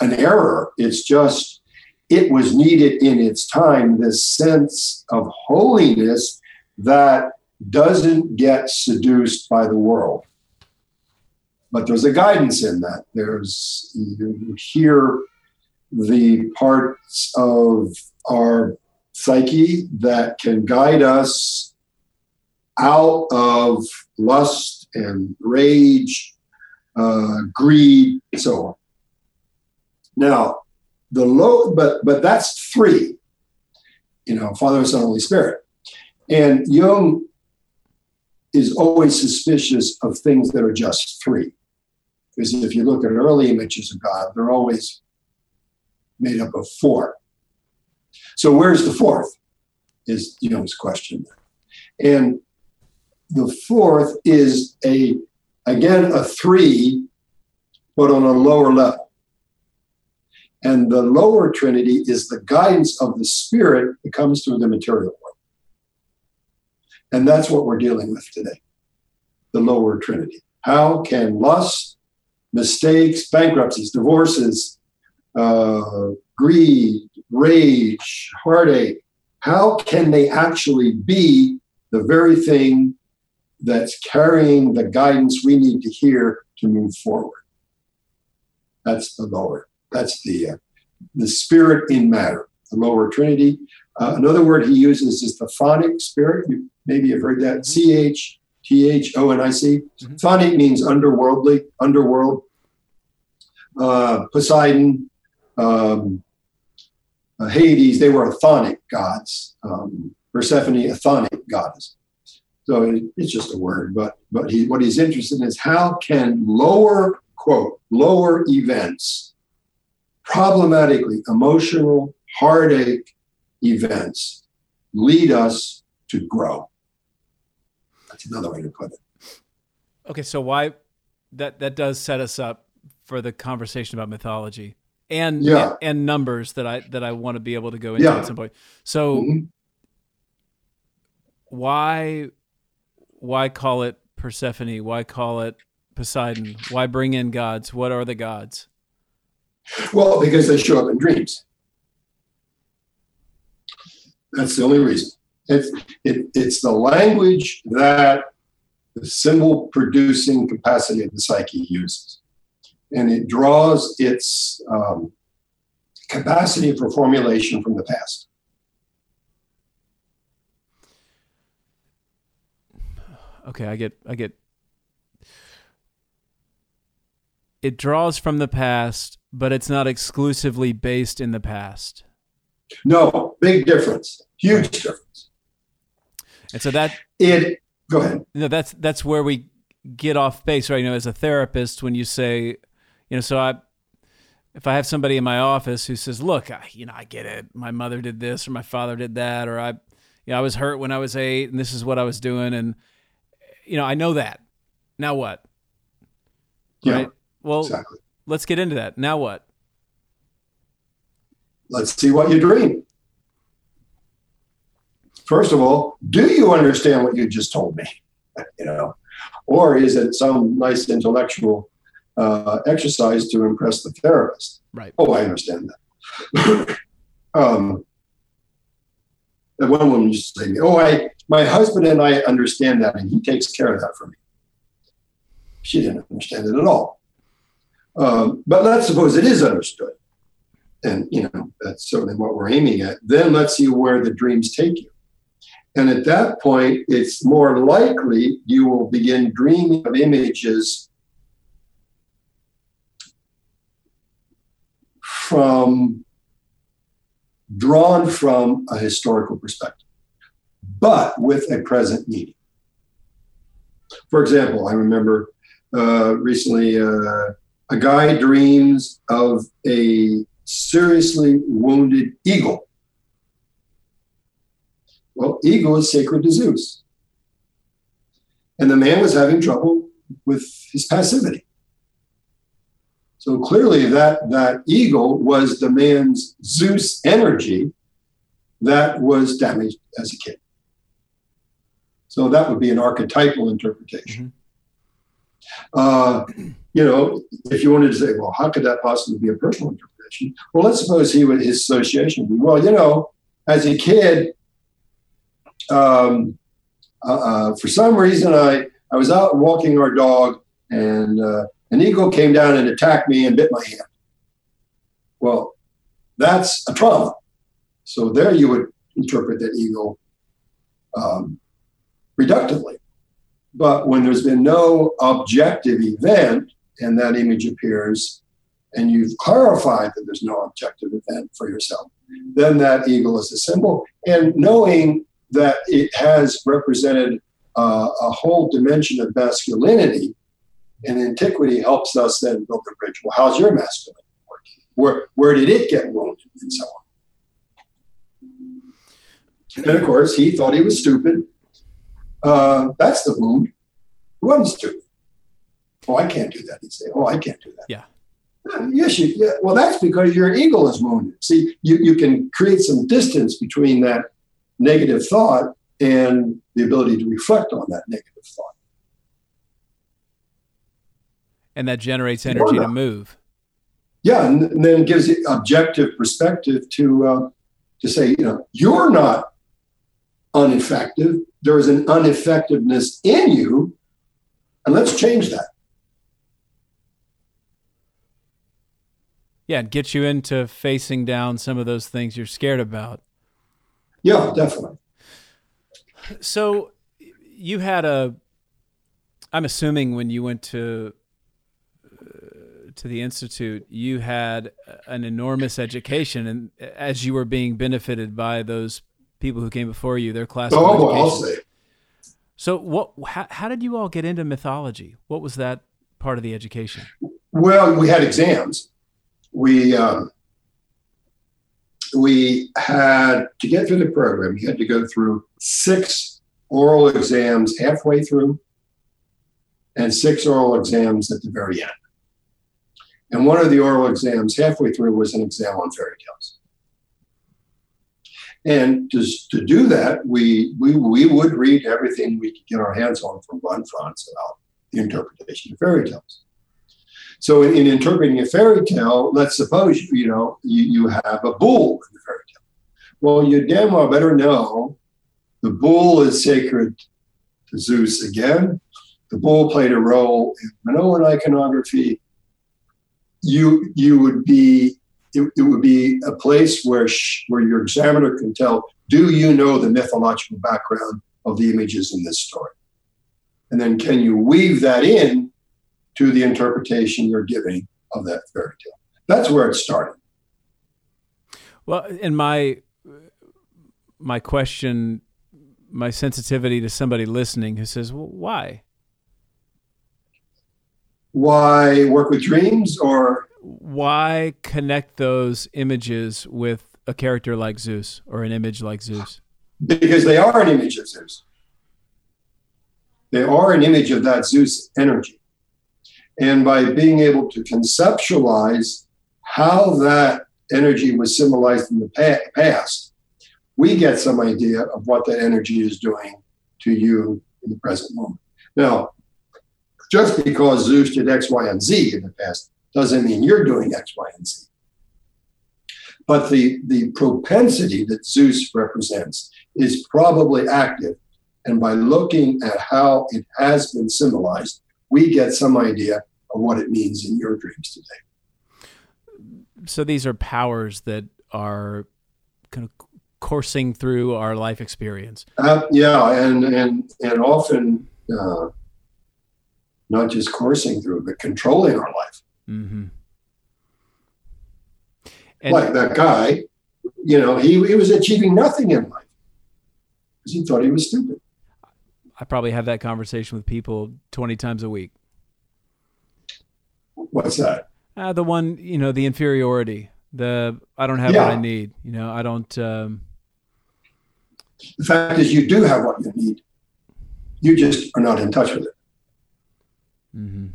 an error. It's just it was needed in its time, this sense of holiness that doesn't get seduced by the world. But there's a guidance in that. There's, you hear the parts of our psyche that can guide us out of lust and rage, uh, greed, and so on. Now, the low, but but that's three. You know, Father, Son, Holy Spirit, and Jung is always suspicious of things that are just three, because if you look at early images of God, they're always made up of four. So where's the fourth? Is Jung's question, and the fourth is a again a three, but on a lower level. And the lower Trinity is the guidance of the Spirit that comes through the material world. And that's what we're dealing with today the lower Trinity. How can lust, mistakes, bankruptcies, divorces, uh, greed, rage, heartache, how can they actually be the very thing that's carrying the guidance we need to hear to move forward? That's the lower that's the uh, the spirit in matter, the lower Trinity. Uh, another word he uses is the chthonic spirit. You maybe you've heard that. Mm-hmm. C H T H O N I C. Mm-hmm. Chthonic means underworldly, underworld. Uh, Poseidon, um, uh, Hades, they were chthonic gods. Um, Persephone, a chthonic goddess. So it's just a word, but but he, what he's interested in is how can lower quote lower events problematically emotional heartache events lead us to grow. That's another way to put it. Okay, so why that that does set us up for the conversation about mythology and yeah. and, and numbers that I that I want to be able to go into yeah. at some point. So mm-hmm. why why call it Persephone? Why call it Poseidon? Why bring in gods? What are the gods? Well, because they show up in dreams. That's the only reason. It's, it, it's the language that the symbol producing capacity of the psyche uses. And it draws its um, capacity for formulation from the past. Okay, I get, I get. It draws from the past but it's not exclusively based in the past. No, big difference, huge difference. And so that it. Go ahead. No, that's that's where we get off base, right? You know, as a therapist, when you say, you know, so I, if I have somebody in my office who says, "Look, I, you know, I get it. My mother did this, or my father did that, or I, you know, I was hurt when I was eight, and this is what I was doing, and you know, I know that. Now what? Yeah, right? Well, exactly let's get into that. Now what? Let's see what you dream. First of all, do you understand what you just told me? you know, or is it some nice intellectual uh, exercise to impress the therapist? Right. Oh, I understand that. um, and one woman to me, "Oh, I, my husband and I understand that, and he takes care of that for me." She didn't understand it at all. Um, but let's suppose it is understood. And, you know, that's certainly what we're aiming at. Then let's see where the dreams take you. And at that point, it's more likely you will begin dreaming of images from drawn from a historical perspective, but with a present meaning. For example, I remember uh, recently uh, a guy dreams of a seriously wounded eagle. Well, eagle is sacred to Zeus. And the man was having trouble with his passivity. So clearly that, that eagle was the man's Zeus energy that was damaged as a kid. So that would be an archetypal interpretation. Mm-hmm. Uh, you know, if you wanted to say, well, how could that possibly be a personal interpretation? Well, let's suppose he would his association would be, well, you know, as a kid, um, uh, uh, for some reason, I I was out walking our dog, and uh, an eagle came down and attacked me and bit my hand. Well, that's a trauma. So there you would interpret that eagle um, reductively. But when there's been no objective event and that image appears, and you've clarified that there's no objective event for yourself, then that eagle is a symbol. And knowing that it has represented uh, a whole dimension of masculinity and antiquity helps us then build the bridge. Well, how's your masculinity working? Where, where did it get wounded and so on? And of course, he thought he was stupid. Uh, that's the wound. He wasn't stupid. Oh, I can't do that. He'd say, Oh, I can't do that. Yeah. Yes, you. Yeah. Well, that's because your ego is wounded. See, you, you can create some distance between that negative thought and the ability to reflect on that negative thought. And that generates energy to move. Yeah, and, and then gives you objective perspective to uh, to say, you know, you're not ineffective. There is an ineffectiveness in you, and let's change that. Yeah, and get you into facing down some of those things you're scared about. Yeah, definitely. So you had a I'm assuming when you went to to the institute, you had an enormous education, and as you were being benefited by those people who came before you, their class. Oh, I'll say. So, what? How, how did you all get into mythology? What was that part of the education? Well, we had exams. We um, we had to get through the program. You had to go through six oral exams halfway through, and six oral exams at the very end. And one of the oral exams halfway through was an exam on fairy tales. And to, to do that, we, we, we would read everything we could get our hands on from Von Franz about the interpretation of fairy tales. So in, in, interpreting a fairy tale, let's suppose you know you, you have a bull in the fairy tale. Well, you damn well better know the bull is sacred to Zeus again. The bull played a role in Minoan iconography. You you would be it, it would be a place where sh- where your examiner can tell, do you know the mythological background of the images in this story? And then can you weave that in to the interpretation you're giving of that fairy tale? That's where it started. Well, in my my question, my sensitivity to somebody listening who says, "Well, why?" Why work with dreams or why connect those images with a character like Zeus or an image like Zeus? Because they are an image of Zeus. They are an image of that Zeus energy. And by being able to conceptualize how that energy was symbolized in the past, we get some idea of what that energy is doing to you in the present moment. Now, just because Zeus did X, Y, and Z in the past doesn't mean you're doing X, Y, and Z. But the, the propensity that Zeus represents is probably active. And by looking at how it has been symbolized, we get some idea of what it means in your dreams today. So these are powers that are kind of coursing through our life experience. Uh, yeah, and and and often uh, not just coursing through, but controlling our life. Mm-hmm. like that guy, you know, he, he was achieving nothing in life because he thought he was stupid. I probably have that conversation with people 20 times a week. What's that? Uh, the one, you know, the inferiority, the I don't have yeah. what I need. You know, I don't. Um... The fact is, you do have what you need. You just are not in touch with it. Mm-hmm.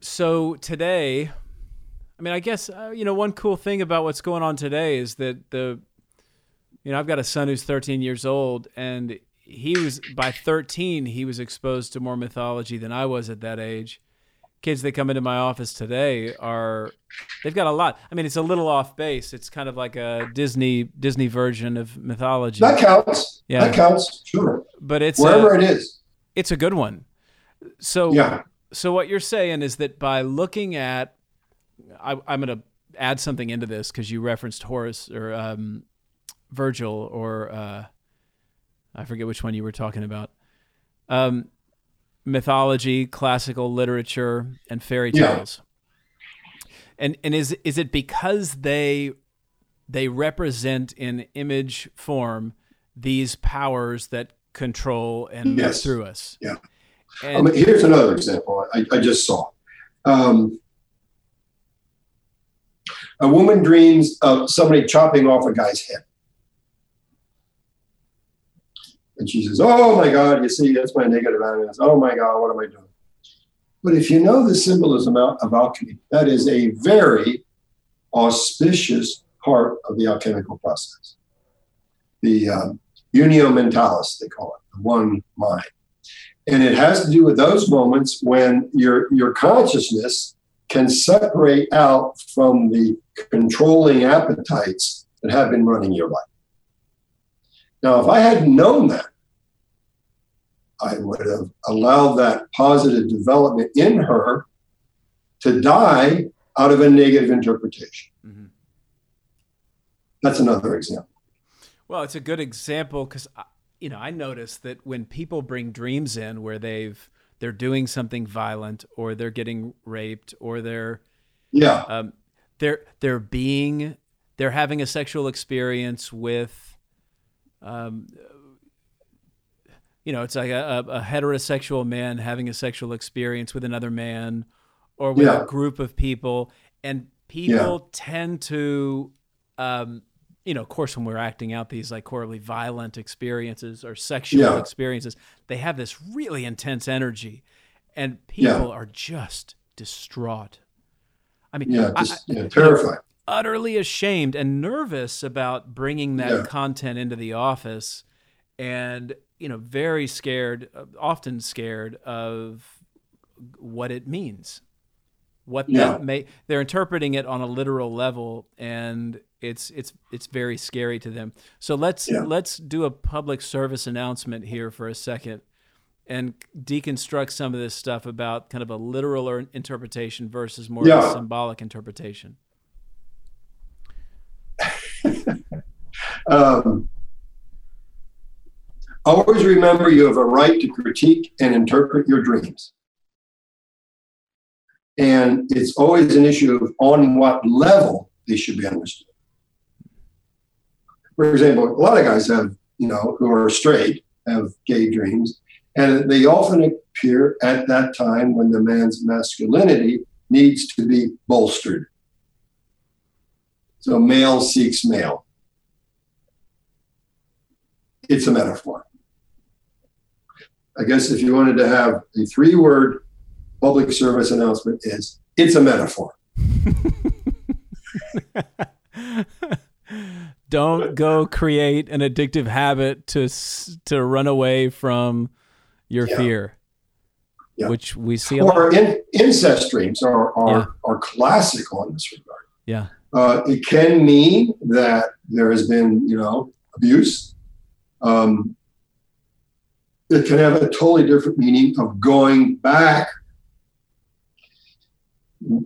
so today, I mean, I guess uh, you know one cool thing about what's going on today is that the You know, I've got a son who's 13 years old, and he was by 13 he was exposed to more mythology than I was at that age. Kids that come into my office today are they've got a lot. I mean, it's a little off base. It's kind of like a Disney Disney version of mythology. That counts. Yeah, that counts. Sure. But it's wherever a, it is. It's a good one. So yeah. So what you're saying is that by looking at, I, am going to add something into this because you referenced Horace or um, Virgil or uh, I forget which one you were talking about. Um, mythology, classical literature, and fairy tales. Yeah. And and is is it because they they represent in image form these powers that control and yes. through us? Yeah. And, I mean, here's another example I, I just saw. Um, a woman dreams of somebody chopping off a guy's head. And she says, Oh my God, you see, that's my negative animus. Oh my God, what am I doing? But if you know the symbolism of alchemy, that is a very auspicious part of the alchemical process. The um, unio mentalis, they call it, the one mind. And it has to do with those moments when your, your consciousness can separate out from the controlling appetites that have been running your life. Now, if I hadn't known that, I would have allowed that positive development in her to die out of a negative interpretation. Mm-hmm. That's another example. Well, it's a good example because you know I noticed that when people bring dreams in where they've they're doing something violent or they're getting raped or they're yeah um, they're they're being they're having a sexual experience with um, you know, it's like a, a, heterosexual man having a sexual experience with another man or with yeah. a group of people. And people yeah. tend to, um, you know, of course, when we're acting out these like horribly violent experiences or sexual yeah. experiences, they have this really intense energy. And people are just distraught. I mean, yeah, just, I, terrified utterly ashamed and nervous about bringing that yeah. content into the office and you know very scared uh, often scared of what it means what yeah. that may they're interpreting it on a literal level and it's it's it's very scary to them so let's yeah. let's do a public service announcement here for a second and deconstruct some of this stuff about kind of a literal interpretation versus more yeah. symbolic interpretation um, always remember you have a right to critique and interpret your dreams. And it's always an issue of on what level they should be understood. For example, a lot of guys have, you know, who are straight, have gay dreams, and they often appear at that time when the man's masculinity needs to be bolstered. So male seeks male. It's a metaphor. I guess if you wanted to have a three word public service announcement is it's a metaphor. Don't go create an addictive habit to to run away from your yeah. fear, yeah. which we see. or in, incest dreams are are, yeah. are classical in this regard. Yeah, uh, it can mean that there has been, you know, abuse. Um, it can have a totally different meaning of going back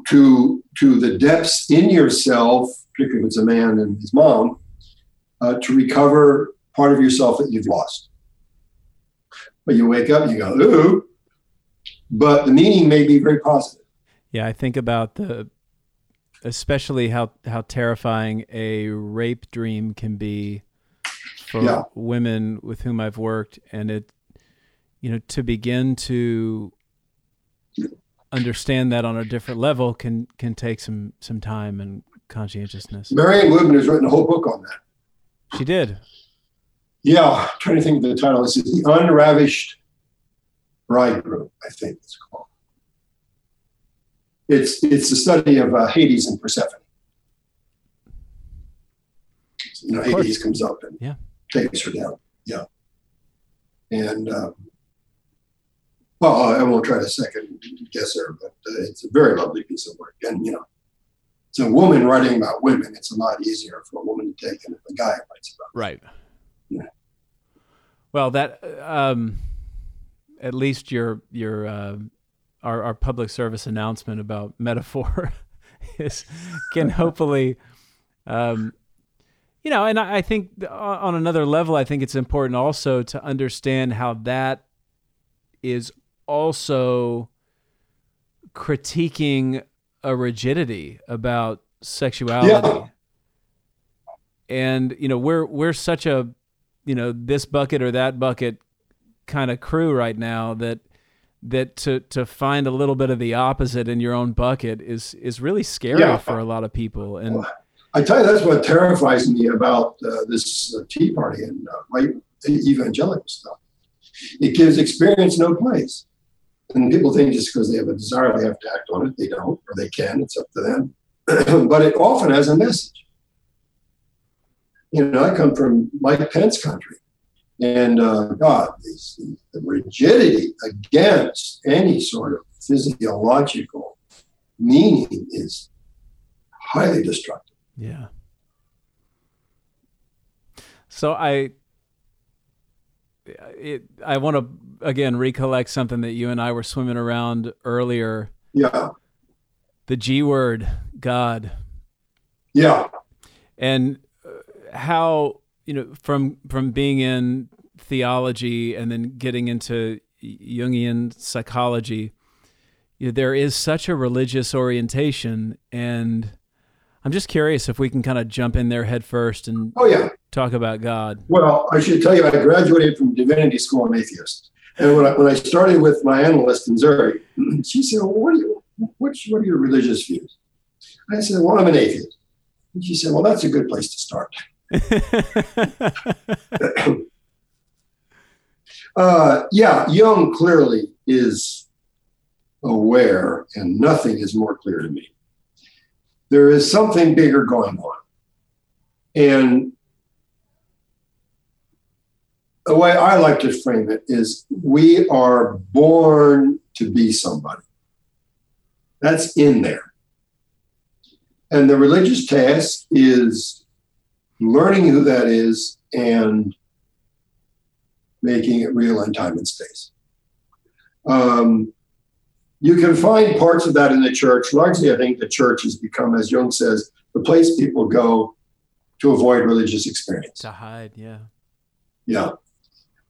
to to the depths in yourself, particularly if it's a man and his mom, uh, to recover part of yourself that you've lost. But you wake up you go, ooh, but the meaning may be very positive. Yeah, I think about the especially how how terrifying a rape dream can be for yeah. women with whom I've worked, and it, you know, to begin to understand that on a different level can can take some some time and conscientiousness. Marion Woodman has written a whole book on that. She did. Yeah, I'm trying to think of the title. This is the Unravished Bridegroom, I think it's called. It's it's the study of uh, Hades and Persephone. You know, Hades comes up and yeah. Takes her down. Yeah. And um, well, I won't try to second guess her, but uh, it's a very lovely piece of work. And you know, it's a woman writing about women. It's a lot easier for a woman to take than if a guy writes about. Right. Yeah. Well, that um, at least your your uh, our our public service announcement about metaphor is can hopefully. Um, you know, and I, I think on another level, I think it's important also to understand how that is also critiquing a rigidity about sexuality. Yeah. And you know, we're we're such a you know, this bucket or that bucket kind of crew right now that that to to find a little bit of the opposite in your own bucket is is really scary yeah. for a lot of people and I tell you that's what terrifies me about uh, this uh, tea party and uh, evangelical stuff. It gives experience no place. And people think just because they have a desire, they have to act on it. They don't, or they can. It's up to them. but it often has a message. You know, I come from Mike Pence country. And uh, God, the rigidity against any sort of physiological meaning is highly destructive. Yeah. So I it, I want to again recollect something that you and I were swimming around earlier. Yeah. The G word, God. Yeah. And uh, how you know from from being in theology and then getting into Jungian psychology, you know, there is such a religious orientation and I'm just curious if we can kind of jump in there head first and oh yeah talk about God. Well, I should tell you, I graduated from divinity school an atheist, and when I, when I started with my analyst in Zurich, she said, "Well, what are you, what, what are your religious views?" I said, "Well, I'm an atheist." And she said, "Well, that's a good place to start." uh, yeah, Jung clearly is aware, and nothing is more clear to me there is something bigger going on. And the way I like to frame it is we are born to be somebody. That's in there. And the religious task is learning who that is and making it real in time and space. Um, you can find parts of that in the church. Largely, I think the church has become, as Jung says, the place people go to avoid religious experience. To hide, yeah. Yeah.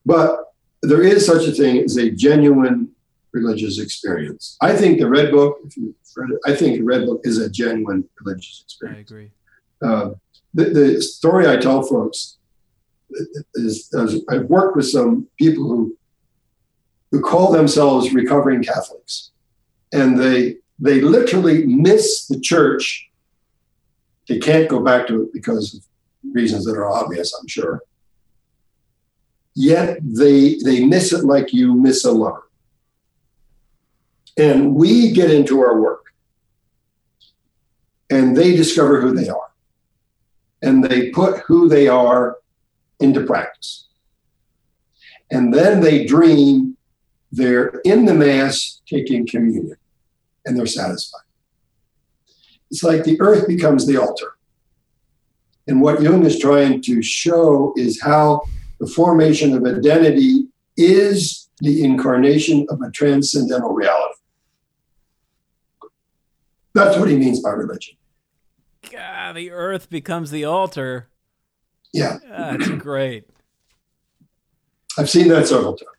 But there is such a thing as a genuine religious experience. I think the Red Book, if you read it, I think the Red Book is a genuine religious experience. I agree. Uh, the, the story I tell folks is, is I've worked with some people who who call themselves recovering Catholics and they they literally miss the church. They can't go back to it because of reasons that are obvious, I'm sure. Yet they they miss it like you miss a lover. And we get into our work and they discover who they are. And they put who they are into practice. And then they dream they're in the Mass taking communion and they're satisfied. It's like the earth becomes the altar. And what Jung is trying to show is how the formation of identity is the incarnation of a transcendental reality. That's what he means by religion. God, the earth becomes the altar. Yeah. That's great. I've seen that several times.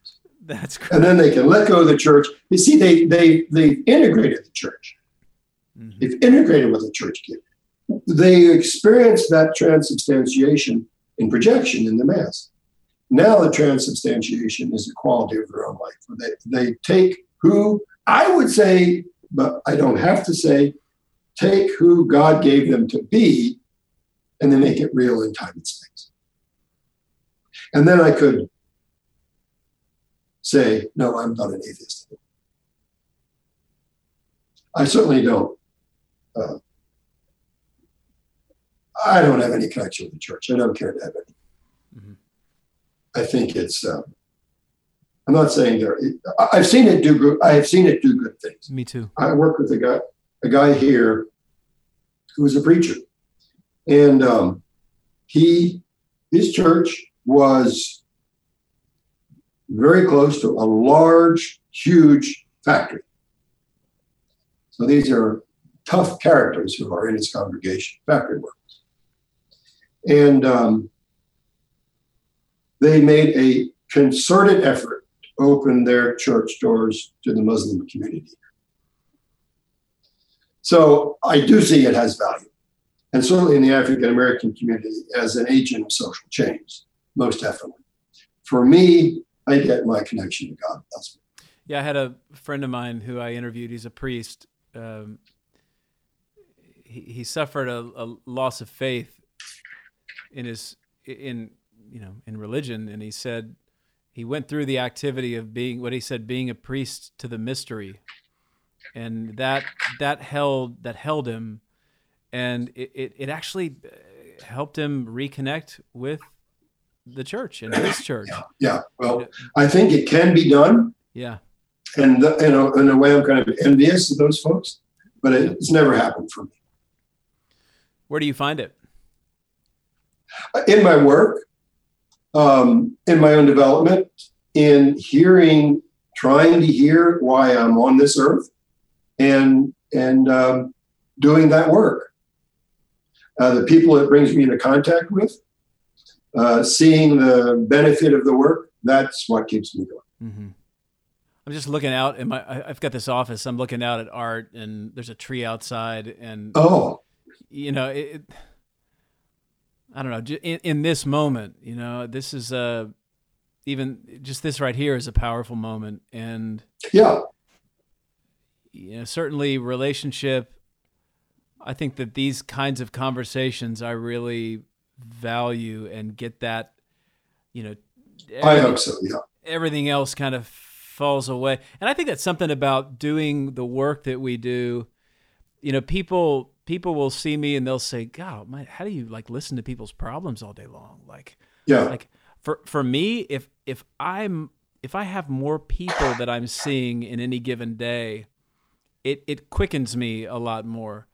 That's great. And then they can let go of the church. You see, they they they integrated the church. Mm-hmm. They've integrated what the church did. They experience that transubstantiation in projection in the mass. Now the transubstantiation is the quality of their own life. They they take who I would say, but I don't have to say, take who God gave them to be, and then make it real in time and space. And then I could say, no, I'm not an atheist. I certainly don't. Uh, I don't have any connection with the church. I don't care to have any. Mm-hmm. I think it's. Um, I'm not saying there. I've seen it do good. I have seen it do good things. Me too. I work with a guy, a guy here, who is a preacher, and um, he, his church was very close to a large, huge factory. So these are tough characters who are in his congregation, factory workers. And um, they made a concerted effort to open their church doors to the Muslim community. So I do see it has value. And certainly in the African American community as an agent of social change, most definitely. For me, I get my connection to God. Yeah, I had a friend of mine who I interviewed. He's a priest. Um, he, he suffered a, a loss of faith in his in you know in religion, and he said he went through the activity of being what he said being a priest to the mystery, and that that held that held him, and it, it, it actually uh, helped him reconnect with the church and his church. Yeah, yeah. well, I think it can be done. Yeah, and the, you know, in a way, I'm kind of envious of those folks, but it's never happened for me. Where do you find it? In my work, um, in my own development, in hearing, trying to hear why I'm on this earth, and and um, doing that work. Uh, the people it brings me into contact with, uh, seeing the benefit of the work, that's what keeps me going. Mm-hmm. I'm just looking out in my. I've got this office. I'm looking out at art, and there's a tree outside, and oh, you know, it, I don't know. In, in this moment, you know, this is a even just this right here is a powerful moment, and yeah, you know, certainly relationship. I think that these kinds of conversations I really value and get that, you know. I hope so. Yeah. Everything else kind of falls away. And I think that's something about doing the work that we do. You know, people people will see me and they'll say, "God, my, how do you like listen to people's problems all day long?" Like, yeah, like for for me, if if I'm if I have more people that I'm seeing in any given day, it it quickens me a lot more.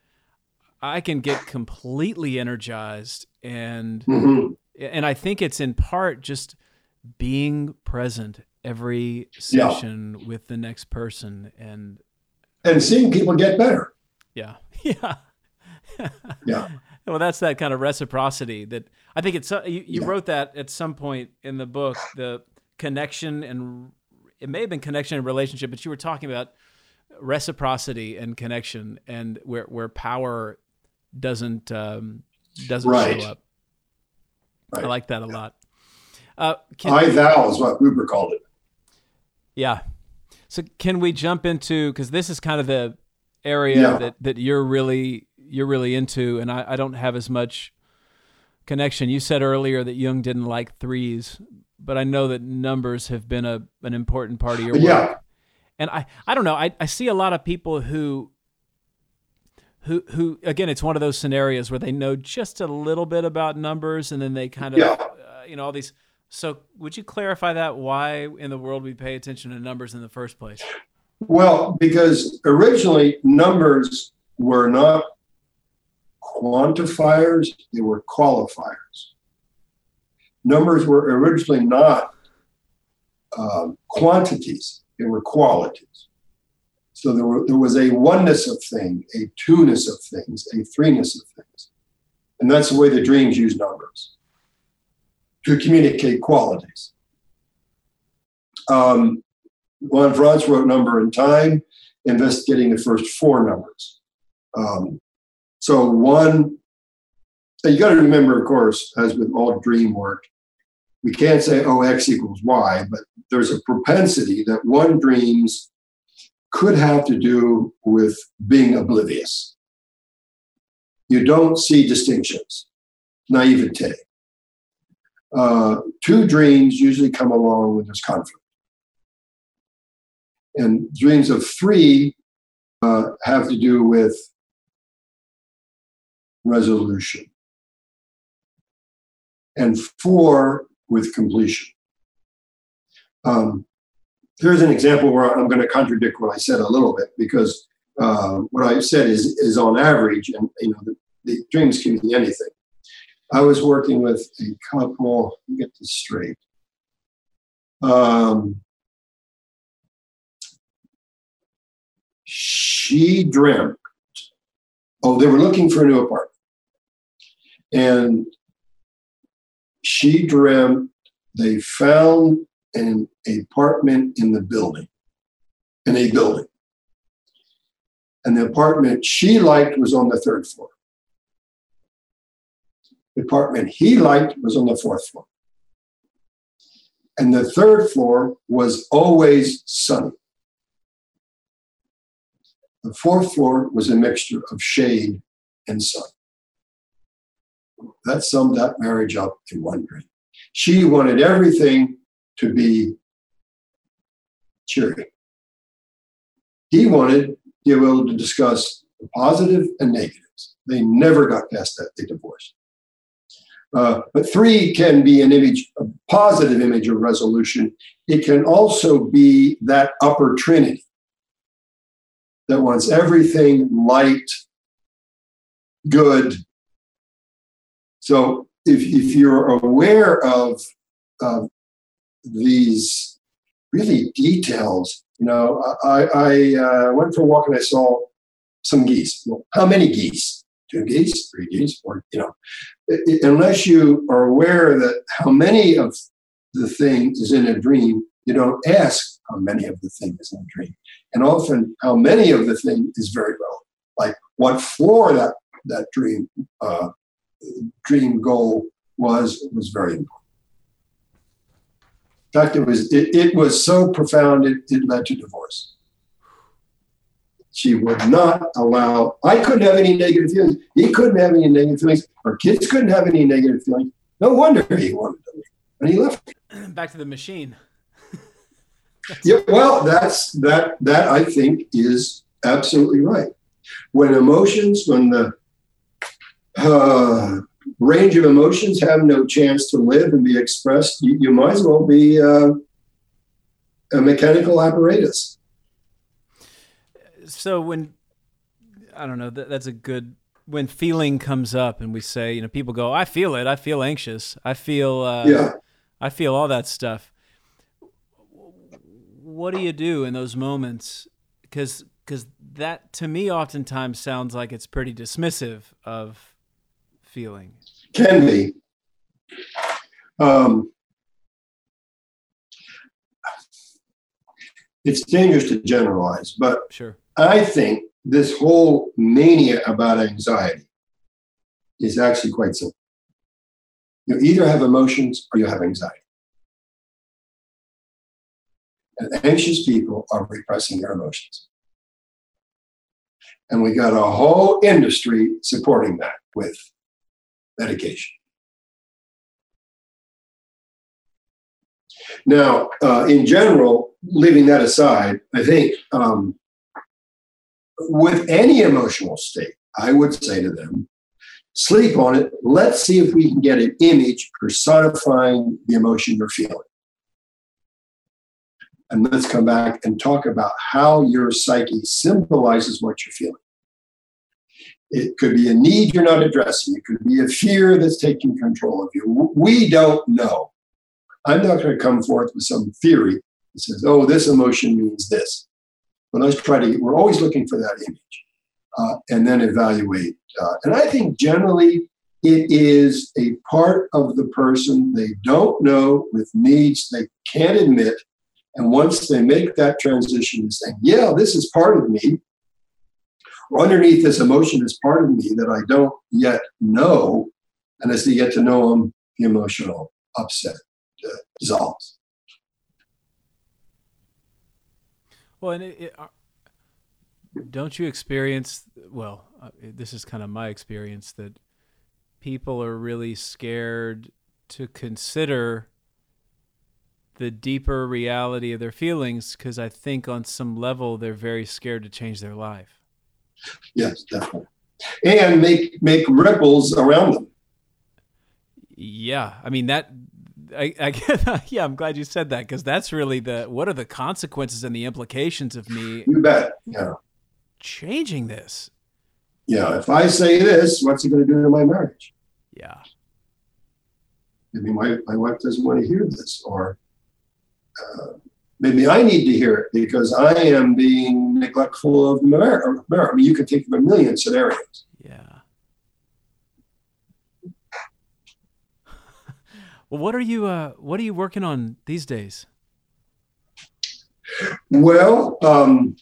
I can get completely energized and mm-hmm. and I think it's in part just being present every session yeah. with the next person and and seeing people get better. Yeah. Yeah. yeah. Well, that's that kind of reciprocity that I think it's, you, you yeah. wrote that at some point in the book, the connection and it may have been connection and relationship, but you were talking about reciprocity and connection and where, where power doesn't, um, doesn't right. show up. Right. I like that a lot. Uh, I thou is what Buber called it. Yeah. So can we jump into because this is kind of the area yeah. that that you're really you're really into, and I, I don't have as much connection. You said earlier that Jung didn't like threes, but I know that numbers have been a an important part of your work. Yeah. And I, I don't know. I, I see a lot of people who who who again it's one of those scenarios where they know just a little bit about numbers and then they kind of yeah. uh, you know all these so, would you clarify that? Why in the world we pay attention to numbers in the first place? Well, because originally numbers were not quantifiers, they were qualifiers. Numbers were originally not um, quantities, they were qualities. So there, were, there was a oneness of things, a two-ness of things, a threeness of things. And that's the way the dreams use numbers to communicate qualities. Um, Von Franz wrote Number and Time, investigating the first four numbers. Um, so one, you got to remember, of course, as with all dream work, we can't say, oh, X equals Y, but there's a propensity that one dreams could have to do with being oblivious. You don't see distinctions, naivete uh, two dreams usually come along when there's conflict. And dreams of three uh, have to do with resolution. and four with completion. Um, here's an example where I'm going to contradict what I said a little bit because uh, what I said is is on average, and you know, the, the dreams can be anything. I was working with a couple. Let me get this straight. Um, she dreamt. Oh, they were looking for a new apartment, and she dreamt they found an apartment in the building, in a building. And the apartment she liked was on the third floor. The apartment he liked was on the fourth floor. And the third floor was always sunny. The fourth floor was a mixture of shade and sun. That summed that marriage up in one dream. She wanted everything to be cheery. He wanted the able to discuss the positive and negatives. They never got past that, they divorced. Uh, but three can be an image, a positive image of resolution. It can also be that upper trinity that wants everything light, good. So if, if you're aware of these really details. You know, I, I uh, went for a walk and I saw some geese. Well, how many geese? Two geese, three geese, or you know, it, unless you are aware that how many of the thing is in a dream, you don't ask how many of the thing is in a dream, and often how many of the thing is very relevant. Like what floor that that dream uh, dream goal was was very important fact, it was it, it was so profound it, it led to divorce. She would not allow. I couldn't have any negative feelings. He couldn't have any negative feelings. Our kids couldn't have any negative feelings. No wonder he wanted to leave, and he left. Back to the machine. yeah, well, that's that. That I think is absolutely right. When emotions, when the uh, range of emotions have no chance to live and be expressed, you, you might as well be uh, a mechanical apparatus. So when I don't know, that, that's a good when feeling comes up and we say, you know, people go, I feel it, I feel anxious, I feel, uh, yeah, I feel all that stuff. What do you do in those moments? Because because that to me oftentimes sounds like it's pretty dismissive of feeling? Can be. Um, it's dangerous to generalize, but sure. I think this whole mania about anxiety is actually quite simple. You either have emotions or you have anxiety. And anxious people are repressing their emotions. And we got a whole industry supporting that with medication. Now, uh, in general, leaving that aside, I think um, with any emotional state, I would say to them, sleep on it. Let's see if we can get an image personifying the emotion you're feeling. And let's come back and talk about how your psyche symbolizes what you're feeling. It could be a need you're not addressing. It could be a fear that's taking control of you. We don't know. I'm not going to come forth with some theory that says, oh, this emotion means this. But let's try to, we're always looking for that image uh, and then evaluate. Uh, and I think generally it is a part of the person they don't know with needs they can't admit. And once they make that transition and saying, yeah, this is part of me, underneath this emotion is part of me that I don't yet know. And as they get to know them, the emotional upset uh, dissolves. Well, and it, it, uh, don't you experience? Well, uh, this is kind of my experience that people are really scared to consider the deeper reality of their feelings because I think on some level they're very scared to change their life. Yes, definitely. And make make ripples around them. Yeah, I mean that. I, I yeah, I'm glad you said that because that's really the what are the consequences and the implications of me. You bet. Yeah. Changing this. Yeah. If I say this, what's it going to do to my marriage? Yeah. I mean, my, my wife doesn't want to hear this, or uh, maybe I need to hear it because I am being neglectful of marriage. I mean, you could think of a million scenarios. Yeah. well, what are you uh, What are you working on these days? Well, um,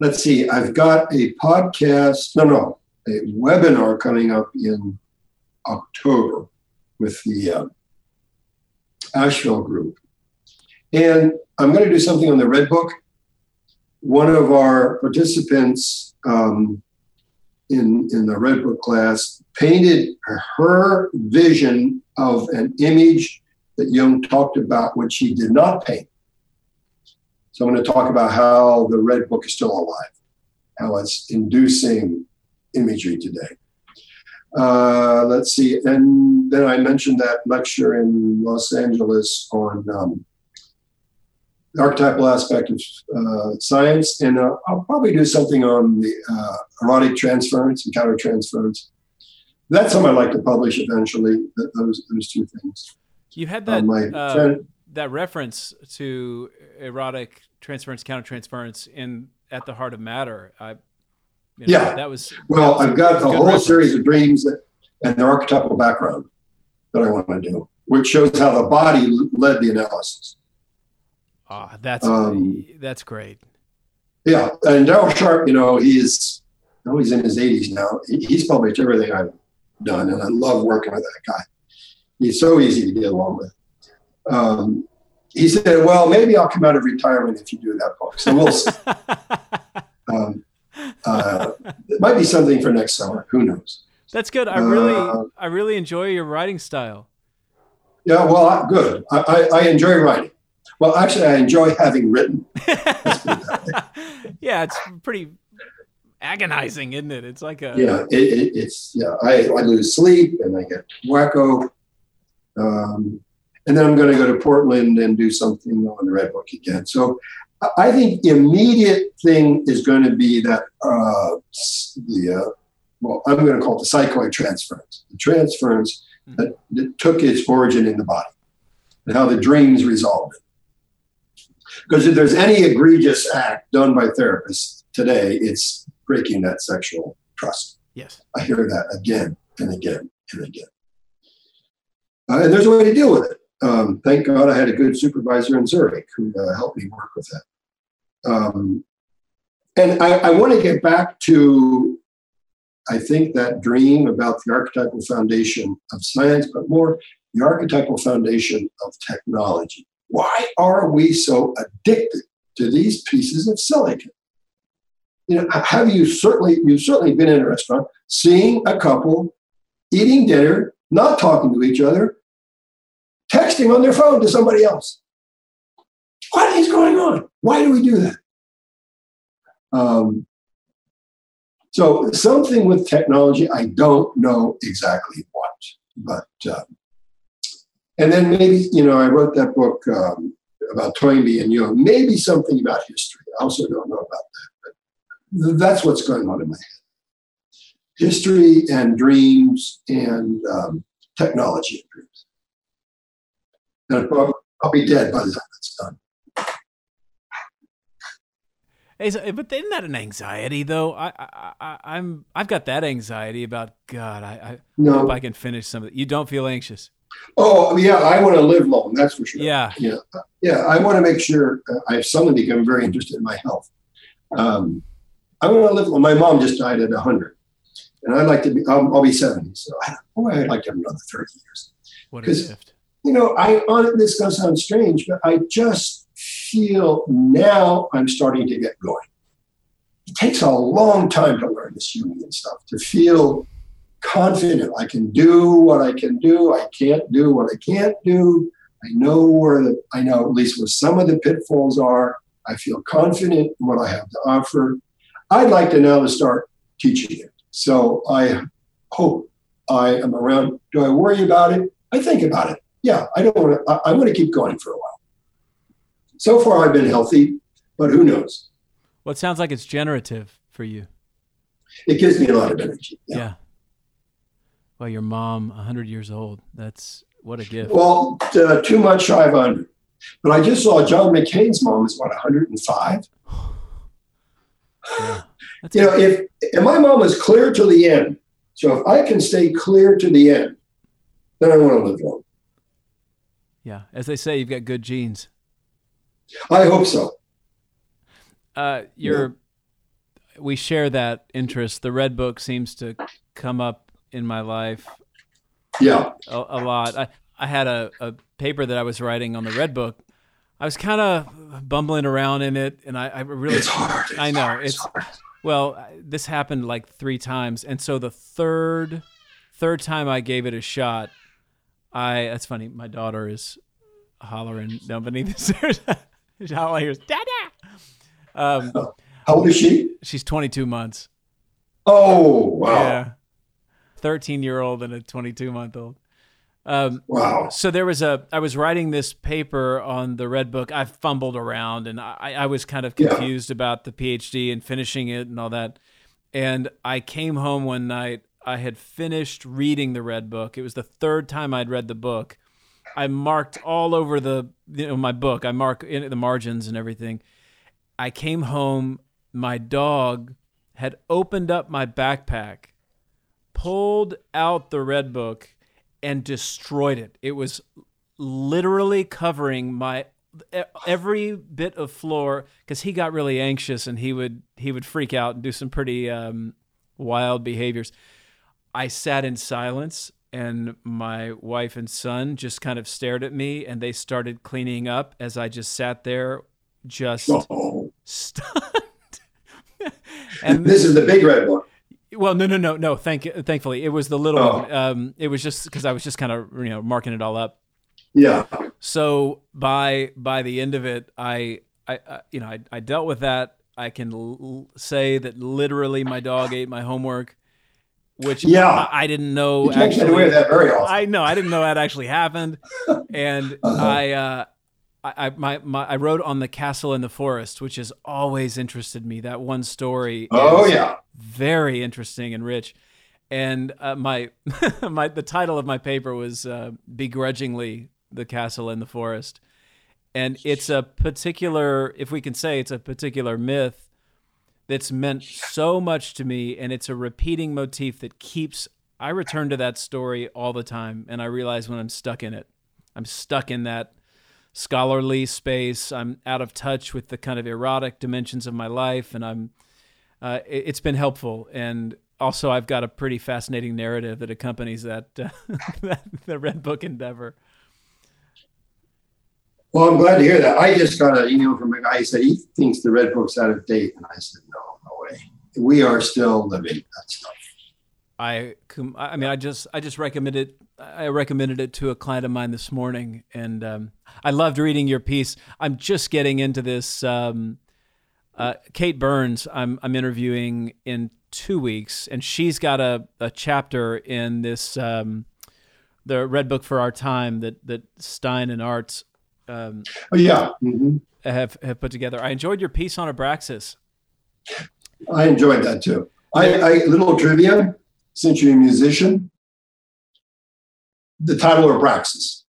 let's see. I've got a podcast. No, no, a webinar coming up in October with the uh, Asheville group. And I'm going to do something on the Red Book. One of our participants um, in, in the Red Book class painted her vision of an image that Jung talked about, which he did not paint. So I'm going to talk about how the Red Book is still alive, how it's inducing imagery today. Uh, let's see. And then I mentioned that lecture in Los Angeles on um, archetypal aspect of uh, science. And uh, I'll probably do something on the uh, erotic transference and countertransference. That's something I'd like to publish eventually, those, those two things. You had that, uh, that reference to erotic transference, countertransference in At the Heart of Matter. I you know, yeah, that was well. I've got a whole reference. series of dreams that, and their archetypal background that I want to do, which shows how the body led the analysis. Ah, oh, that's um, that's great. Yeah, and Daryl Sharp, you know, he's know, he's in his 80s now. He's published everything I've done, and I love working with that guy. He's so easy to get along with. Um, he said, "Well, maybe I'll come out of retirement if you do that book." So we'll see. um, uh, it might be something for next summer. Who knows? That's good. I really, uh, I really enjoy your writing style. Yeah, well, good. I, I, I enjoy writing. Well, actually, I enjoy having written. yeah, it's pretty agonizing, isn't it? It's like a yeah. It, it, it's yeah. I, I lose sleep and I get wacko. Um, and then I'm going to go to Portland and do something on the Red Book again. So I think the immediate thing is going to be that uh, the uh, well, I'm going to call it the psychoid transference, the transference mm-hmm. that, that, took its origin in the body, and how the dreams resolved it. Because if there's any egregious act done by therapists today, it's breaking that sexual trust. Yes, I hear that again and again and again. Uh, and there's a way to deal with it um, thank God I had a good supervisor in Zurich who uh, helped me work with that. Um, and I, I want to get back to, I think, that dream about the archetypal foundation of science, but more the archetypal foundation of technology. Why are we so addicted to these pieces of silicon? You know, have you certainly you've certainly been in a restaurant, seeing a couple eating dinner, not talking to each other, texting on their phone to somebody else. What is going on? Why do we do that? Um, so something with technology, I don't know exactly what, but uh, and then maybe you know I wrote that book um, about Toynbee and Jung. Maybe something about history. I also don't know about that, but that's what's going on in my head. History and dreams and um, technology and dreams. And I'll, I'll be dead by the time it's done. Hey, but isn't that an anxiety though? I, I, I, am I've got that anxiety about God. I, I no. hope I can finish some of it. You don't feel anxious? Oh yeah, I want to live long. That's for sure. Yeah, yeah, yeah. I want to make sure. Uh, I've suddenly become very interested in my health. Um, I want to live. Well, my mom just died at hundred, and I'd like to be. I'll, I'll be seventy. So, boy, I'd like to have another thirty years. What a gift! you know, I on this is going sound strange, but I just feel now I'm starting to get going. It takes a long time to learn this Jungian stuff, to feel confident. I can do what I can do. I can't do what I can't do. I know where the, I know at least where some of the pitfalls are. I feel confident in what I have to offer. I'd like to now start teaching it. So I hope I am around. Do I worry about it? I think about it. Yeah, I don't want to. I, I want to keep going for a while. So far, I've been healthy, but who knows? Well, it sounds like it's generative for you. It gives me a lot of energy. Yeah. yeah. Well, your mom, 100 years old. That's what a gift. Well, uh, too much shy of 100. But I just saw John McCain's mom is what, 105? Yeah. you know, if, if my mom was clear to the end, so if I can stay clear to the end, then I want to live long. Yeah. As they say, you've got good genes. I hope so. Uh, you're, yeah. we share that interest. The Red Book seems to come up in my life. Yeah. A, a lot. I, I had a, a paper that I was writing on the Red Book. I was kind of bumbling around in it, and I, I really. It's hard. It's I know hard. it's. it's hard. Well, this happened like three times, and so the third, third time I gave it a shot, I. That's funny. My daughter is hollering down beneath the stairs. All I hear is "Dada." Um, How old is she? She's 22 months. Oh wow! Yeah, 13 year old and a 22 month old. Um, wow. So there was a, I was writing this paper on the Red Book. I fumbled around and I, I was kind of confused yeah. about the PhD and finishing it and all that. And I came home one night. I had finished reading the Red Book. It was the third time I'd read the book. I marked all over the, you know, my book. I mark in the margins and everything. I came home. My dog had opened up my backpack, pulled out the Red Book and destroyed it. It was literally covering my every bit of floor because he got really anxious and he would he would freak out and do some pretty um, wild behaviors. I sat in silence and my wife and son just kind of stared at me and they started cleaning up as I just sat there just oh. stunned. and this is the big red one. Well, no, no, no, no. Thank, thankfully, it was the little oh. one. Um, it was just because I was just kind of you know marking it all up. Yeah. So by by the end of it, I I, I you know I, I dealt with that. I can l- say that literally my dog ate my homework, which yeah I, I didn't know. You actually, get away with that very often. I know I didn't know that actually happened, and uh-huh. I. Uh, I, my, my, I wrote on the castle in the forest, which has always interested me. That one story. Oh yeah, very interesting and rich. And uh, my my the title of my paper was uh, begrudgingly the castle in the forest, and it's a particular, if we can say, it's a particular myth that's meant so much to me, and it's a repeating motif that keeps. I return to that story all the time, and I realize when I'm stuck in it, I'm stuck in that scholarly space. I'm out of touch with the kind of erotic dimensions of my life, and I'm uh, it, has been helpful. And also, I've got a pretty fascinating narrative that accompanies that, uh, that the Red Book endeavor. Well, I'm glad to hear that. I just got an email from a guy. He said he thinks the Red Book's out of date, and I said, no, no way. We are still living that stuff. I, I mean, I just, I just recommended, I recommended it to a client of mine this morning, and um, I loved reading your piece. I'm just getting into this. Um, uh, Kate Burns, I'm I'm interviewing in two weeks, and she's got a, a chapter in this um, the Red Book for Our Time that that Stein and Arzt um, oh, yeah mm-hmm. have have put together. I enjoyed your piece on Abraxas. I enjoyed that too. I, I little trivia since you're a musician. The title of Abraxas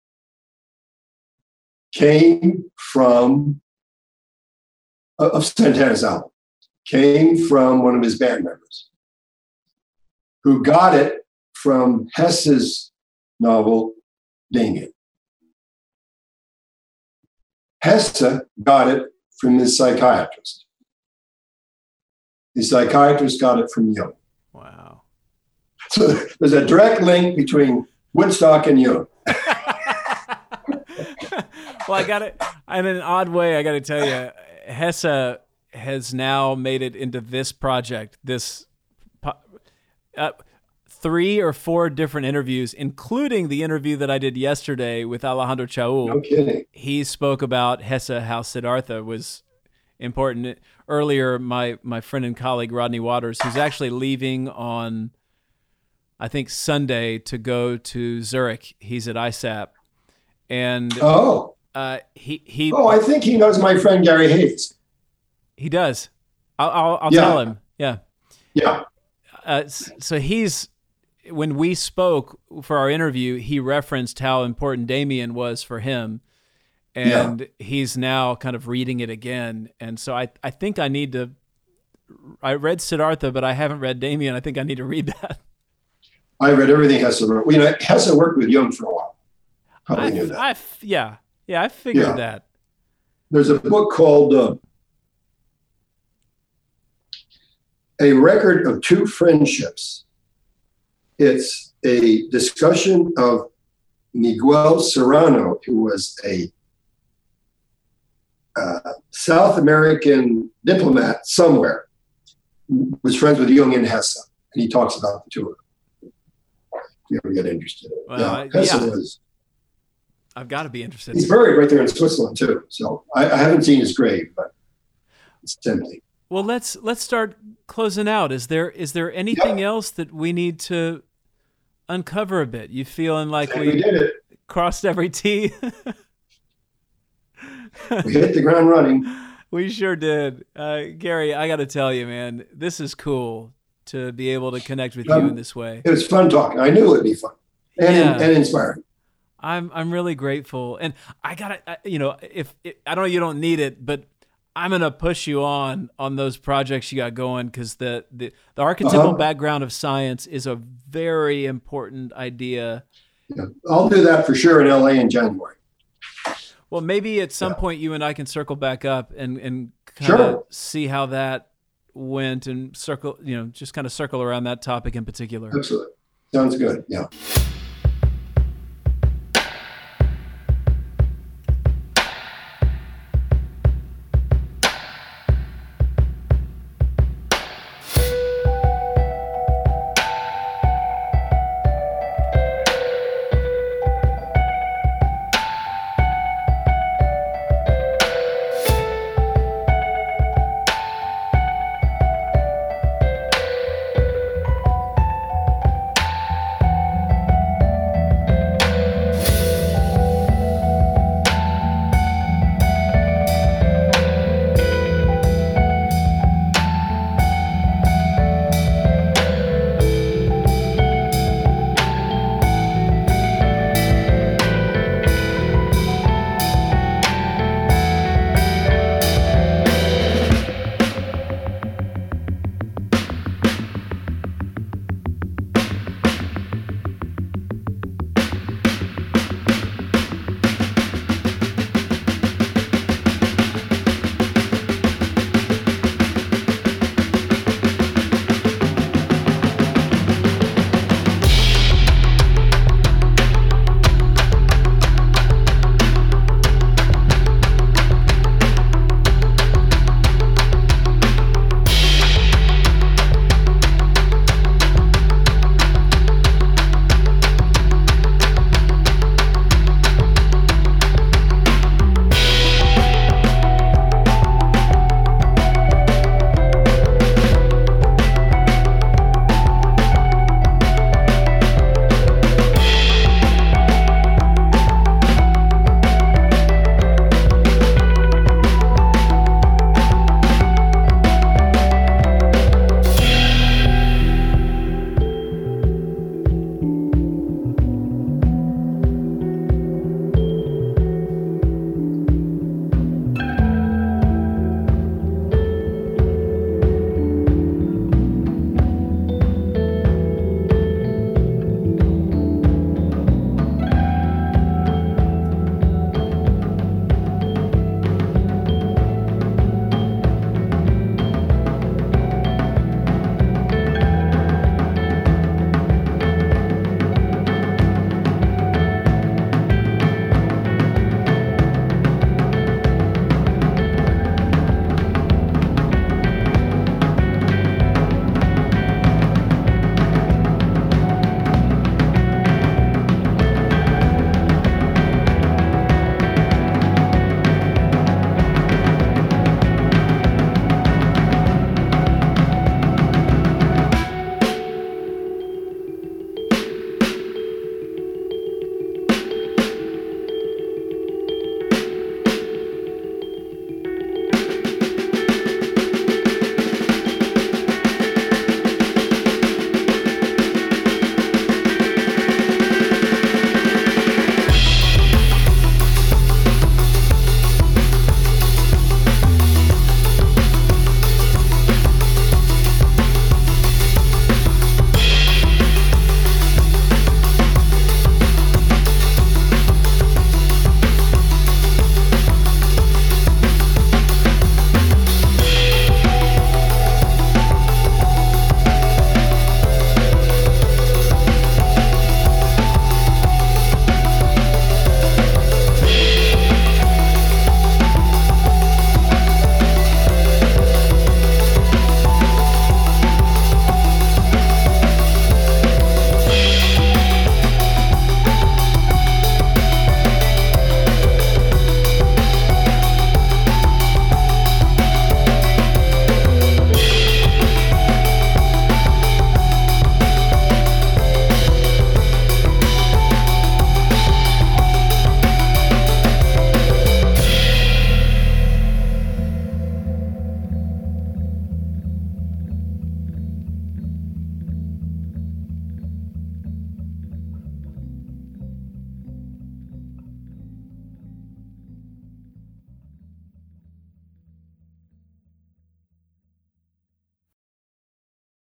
came from of Santana's album came from one of his band members who got it from Hesse's novel Ding Hesse got it from his psychiatrist. His psychiatrist got it from Jung. Wow. So there's a direct link between Woodstock and you. well, I got it in an odd way. I got to tell you, Hesse has now made it into this project. This uh, three or four different interviews, including the interview that I did yesterday with Alejandro Chaul. No kidding. He spoke about Hesse, how Siddhartha was important. Earlier, my my friend and colleague Rodney Waters, who's actually leaving on I think Sunday to go to Zurich. He's at ISAP, and Oh, uh, he he oh, I think he knows my friend Gary Hayes. he does. I'll I'll, I'll Yeah. tell him. Yeah. Yeah. Uh, so he's when we spoke for our interview, he referenced how important Demian was for him, and he's now kind of reading it again. And so I I think I need to. I read Siddhartha, but I haven't read Demian. I think I need to read that. I read everything Hesse wrote. You know, Hesse worked with Jung for a while. Probably I, knew that. I yeah yeah I figured Yeah. that. There's a book called uh, A Record of Two Friendships. It's a discussion of Miguel Serrano, who was a uh, South American diplomat somewhere, was friends with Jung and Hesse, and he talks about the two of them. You ever get interested. Well, yeah, Hesse yeah. was. I've got to be interested. He's buried right there in Switzerland too. So I, I haven't seen his grave, but it's tempting. Well, let's let's start closing out. Is there is there anything else that we need to uncover a bit? You feeling like we we did it. crossed every T? We hit the ground running. we sure did. Uh, Gary, I got to tell you, man, this is cool to be able to connect with you Um, in this way. It was fun talking. I knew it'd be fun and, Yeah. and inspiring. I'm I'm really grateful, and I gotta, I- you know, if I don't know, you don't need it, but I'm gonna push you on on those projects you got going because the, the the archetypal Uh-huh. background of science is a very important idea. Yeah. I'll do that for sure in LA in January. Well, maybe at some Yeah. point you and I can circle back up and and kind of Sure. see how that went and circle, you know, just kind of circle around that topic in particular. Absolutely. Sounds good. Yeah.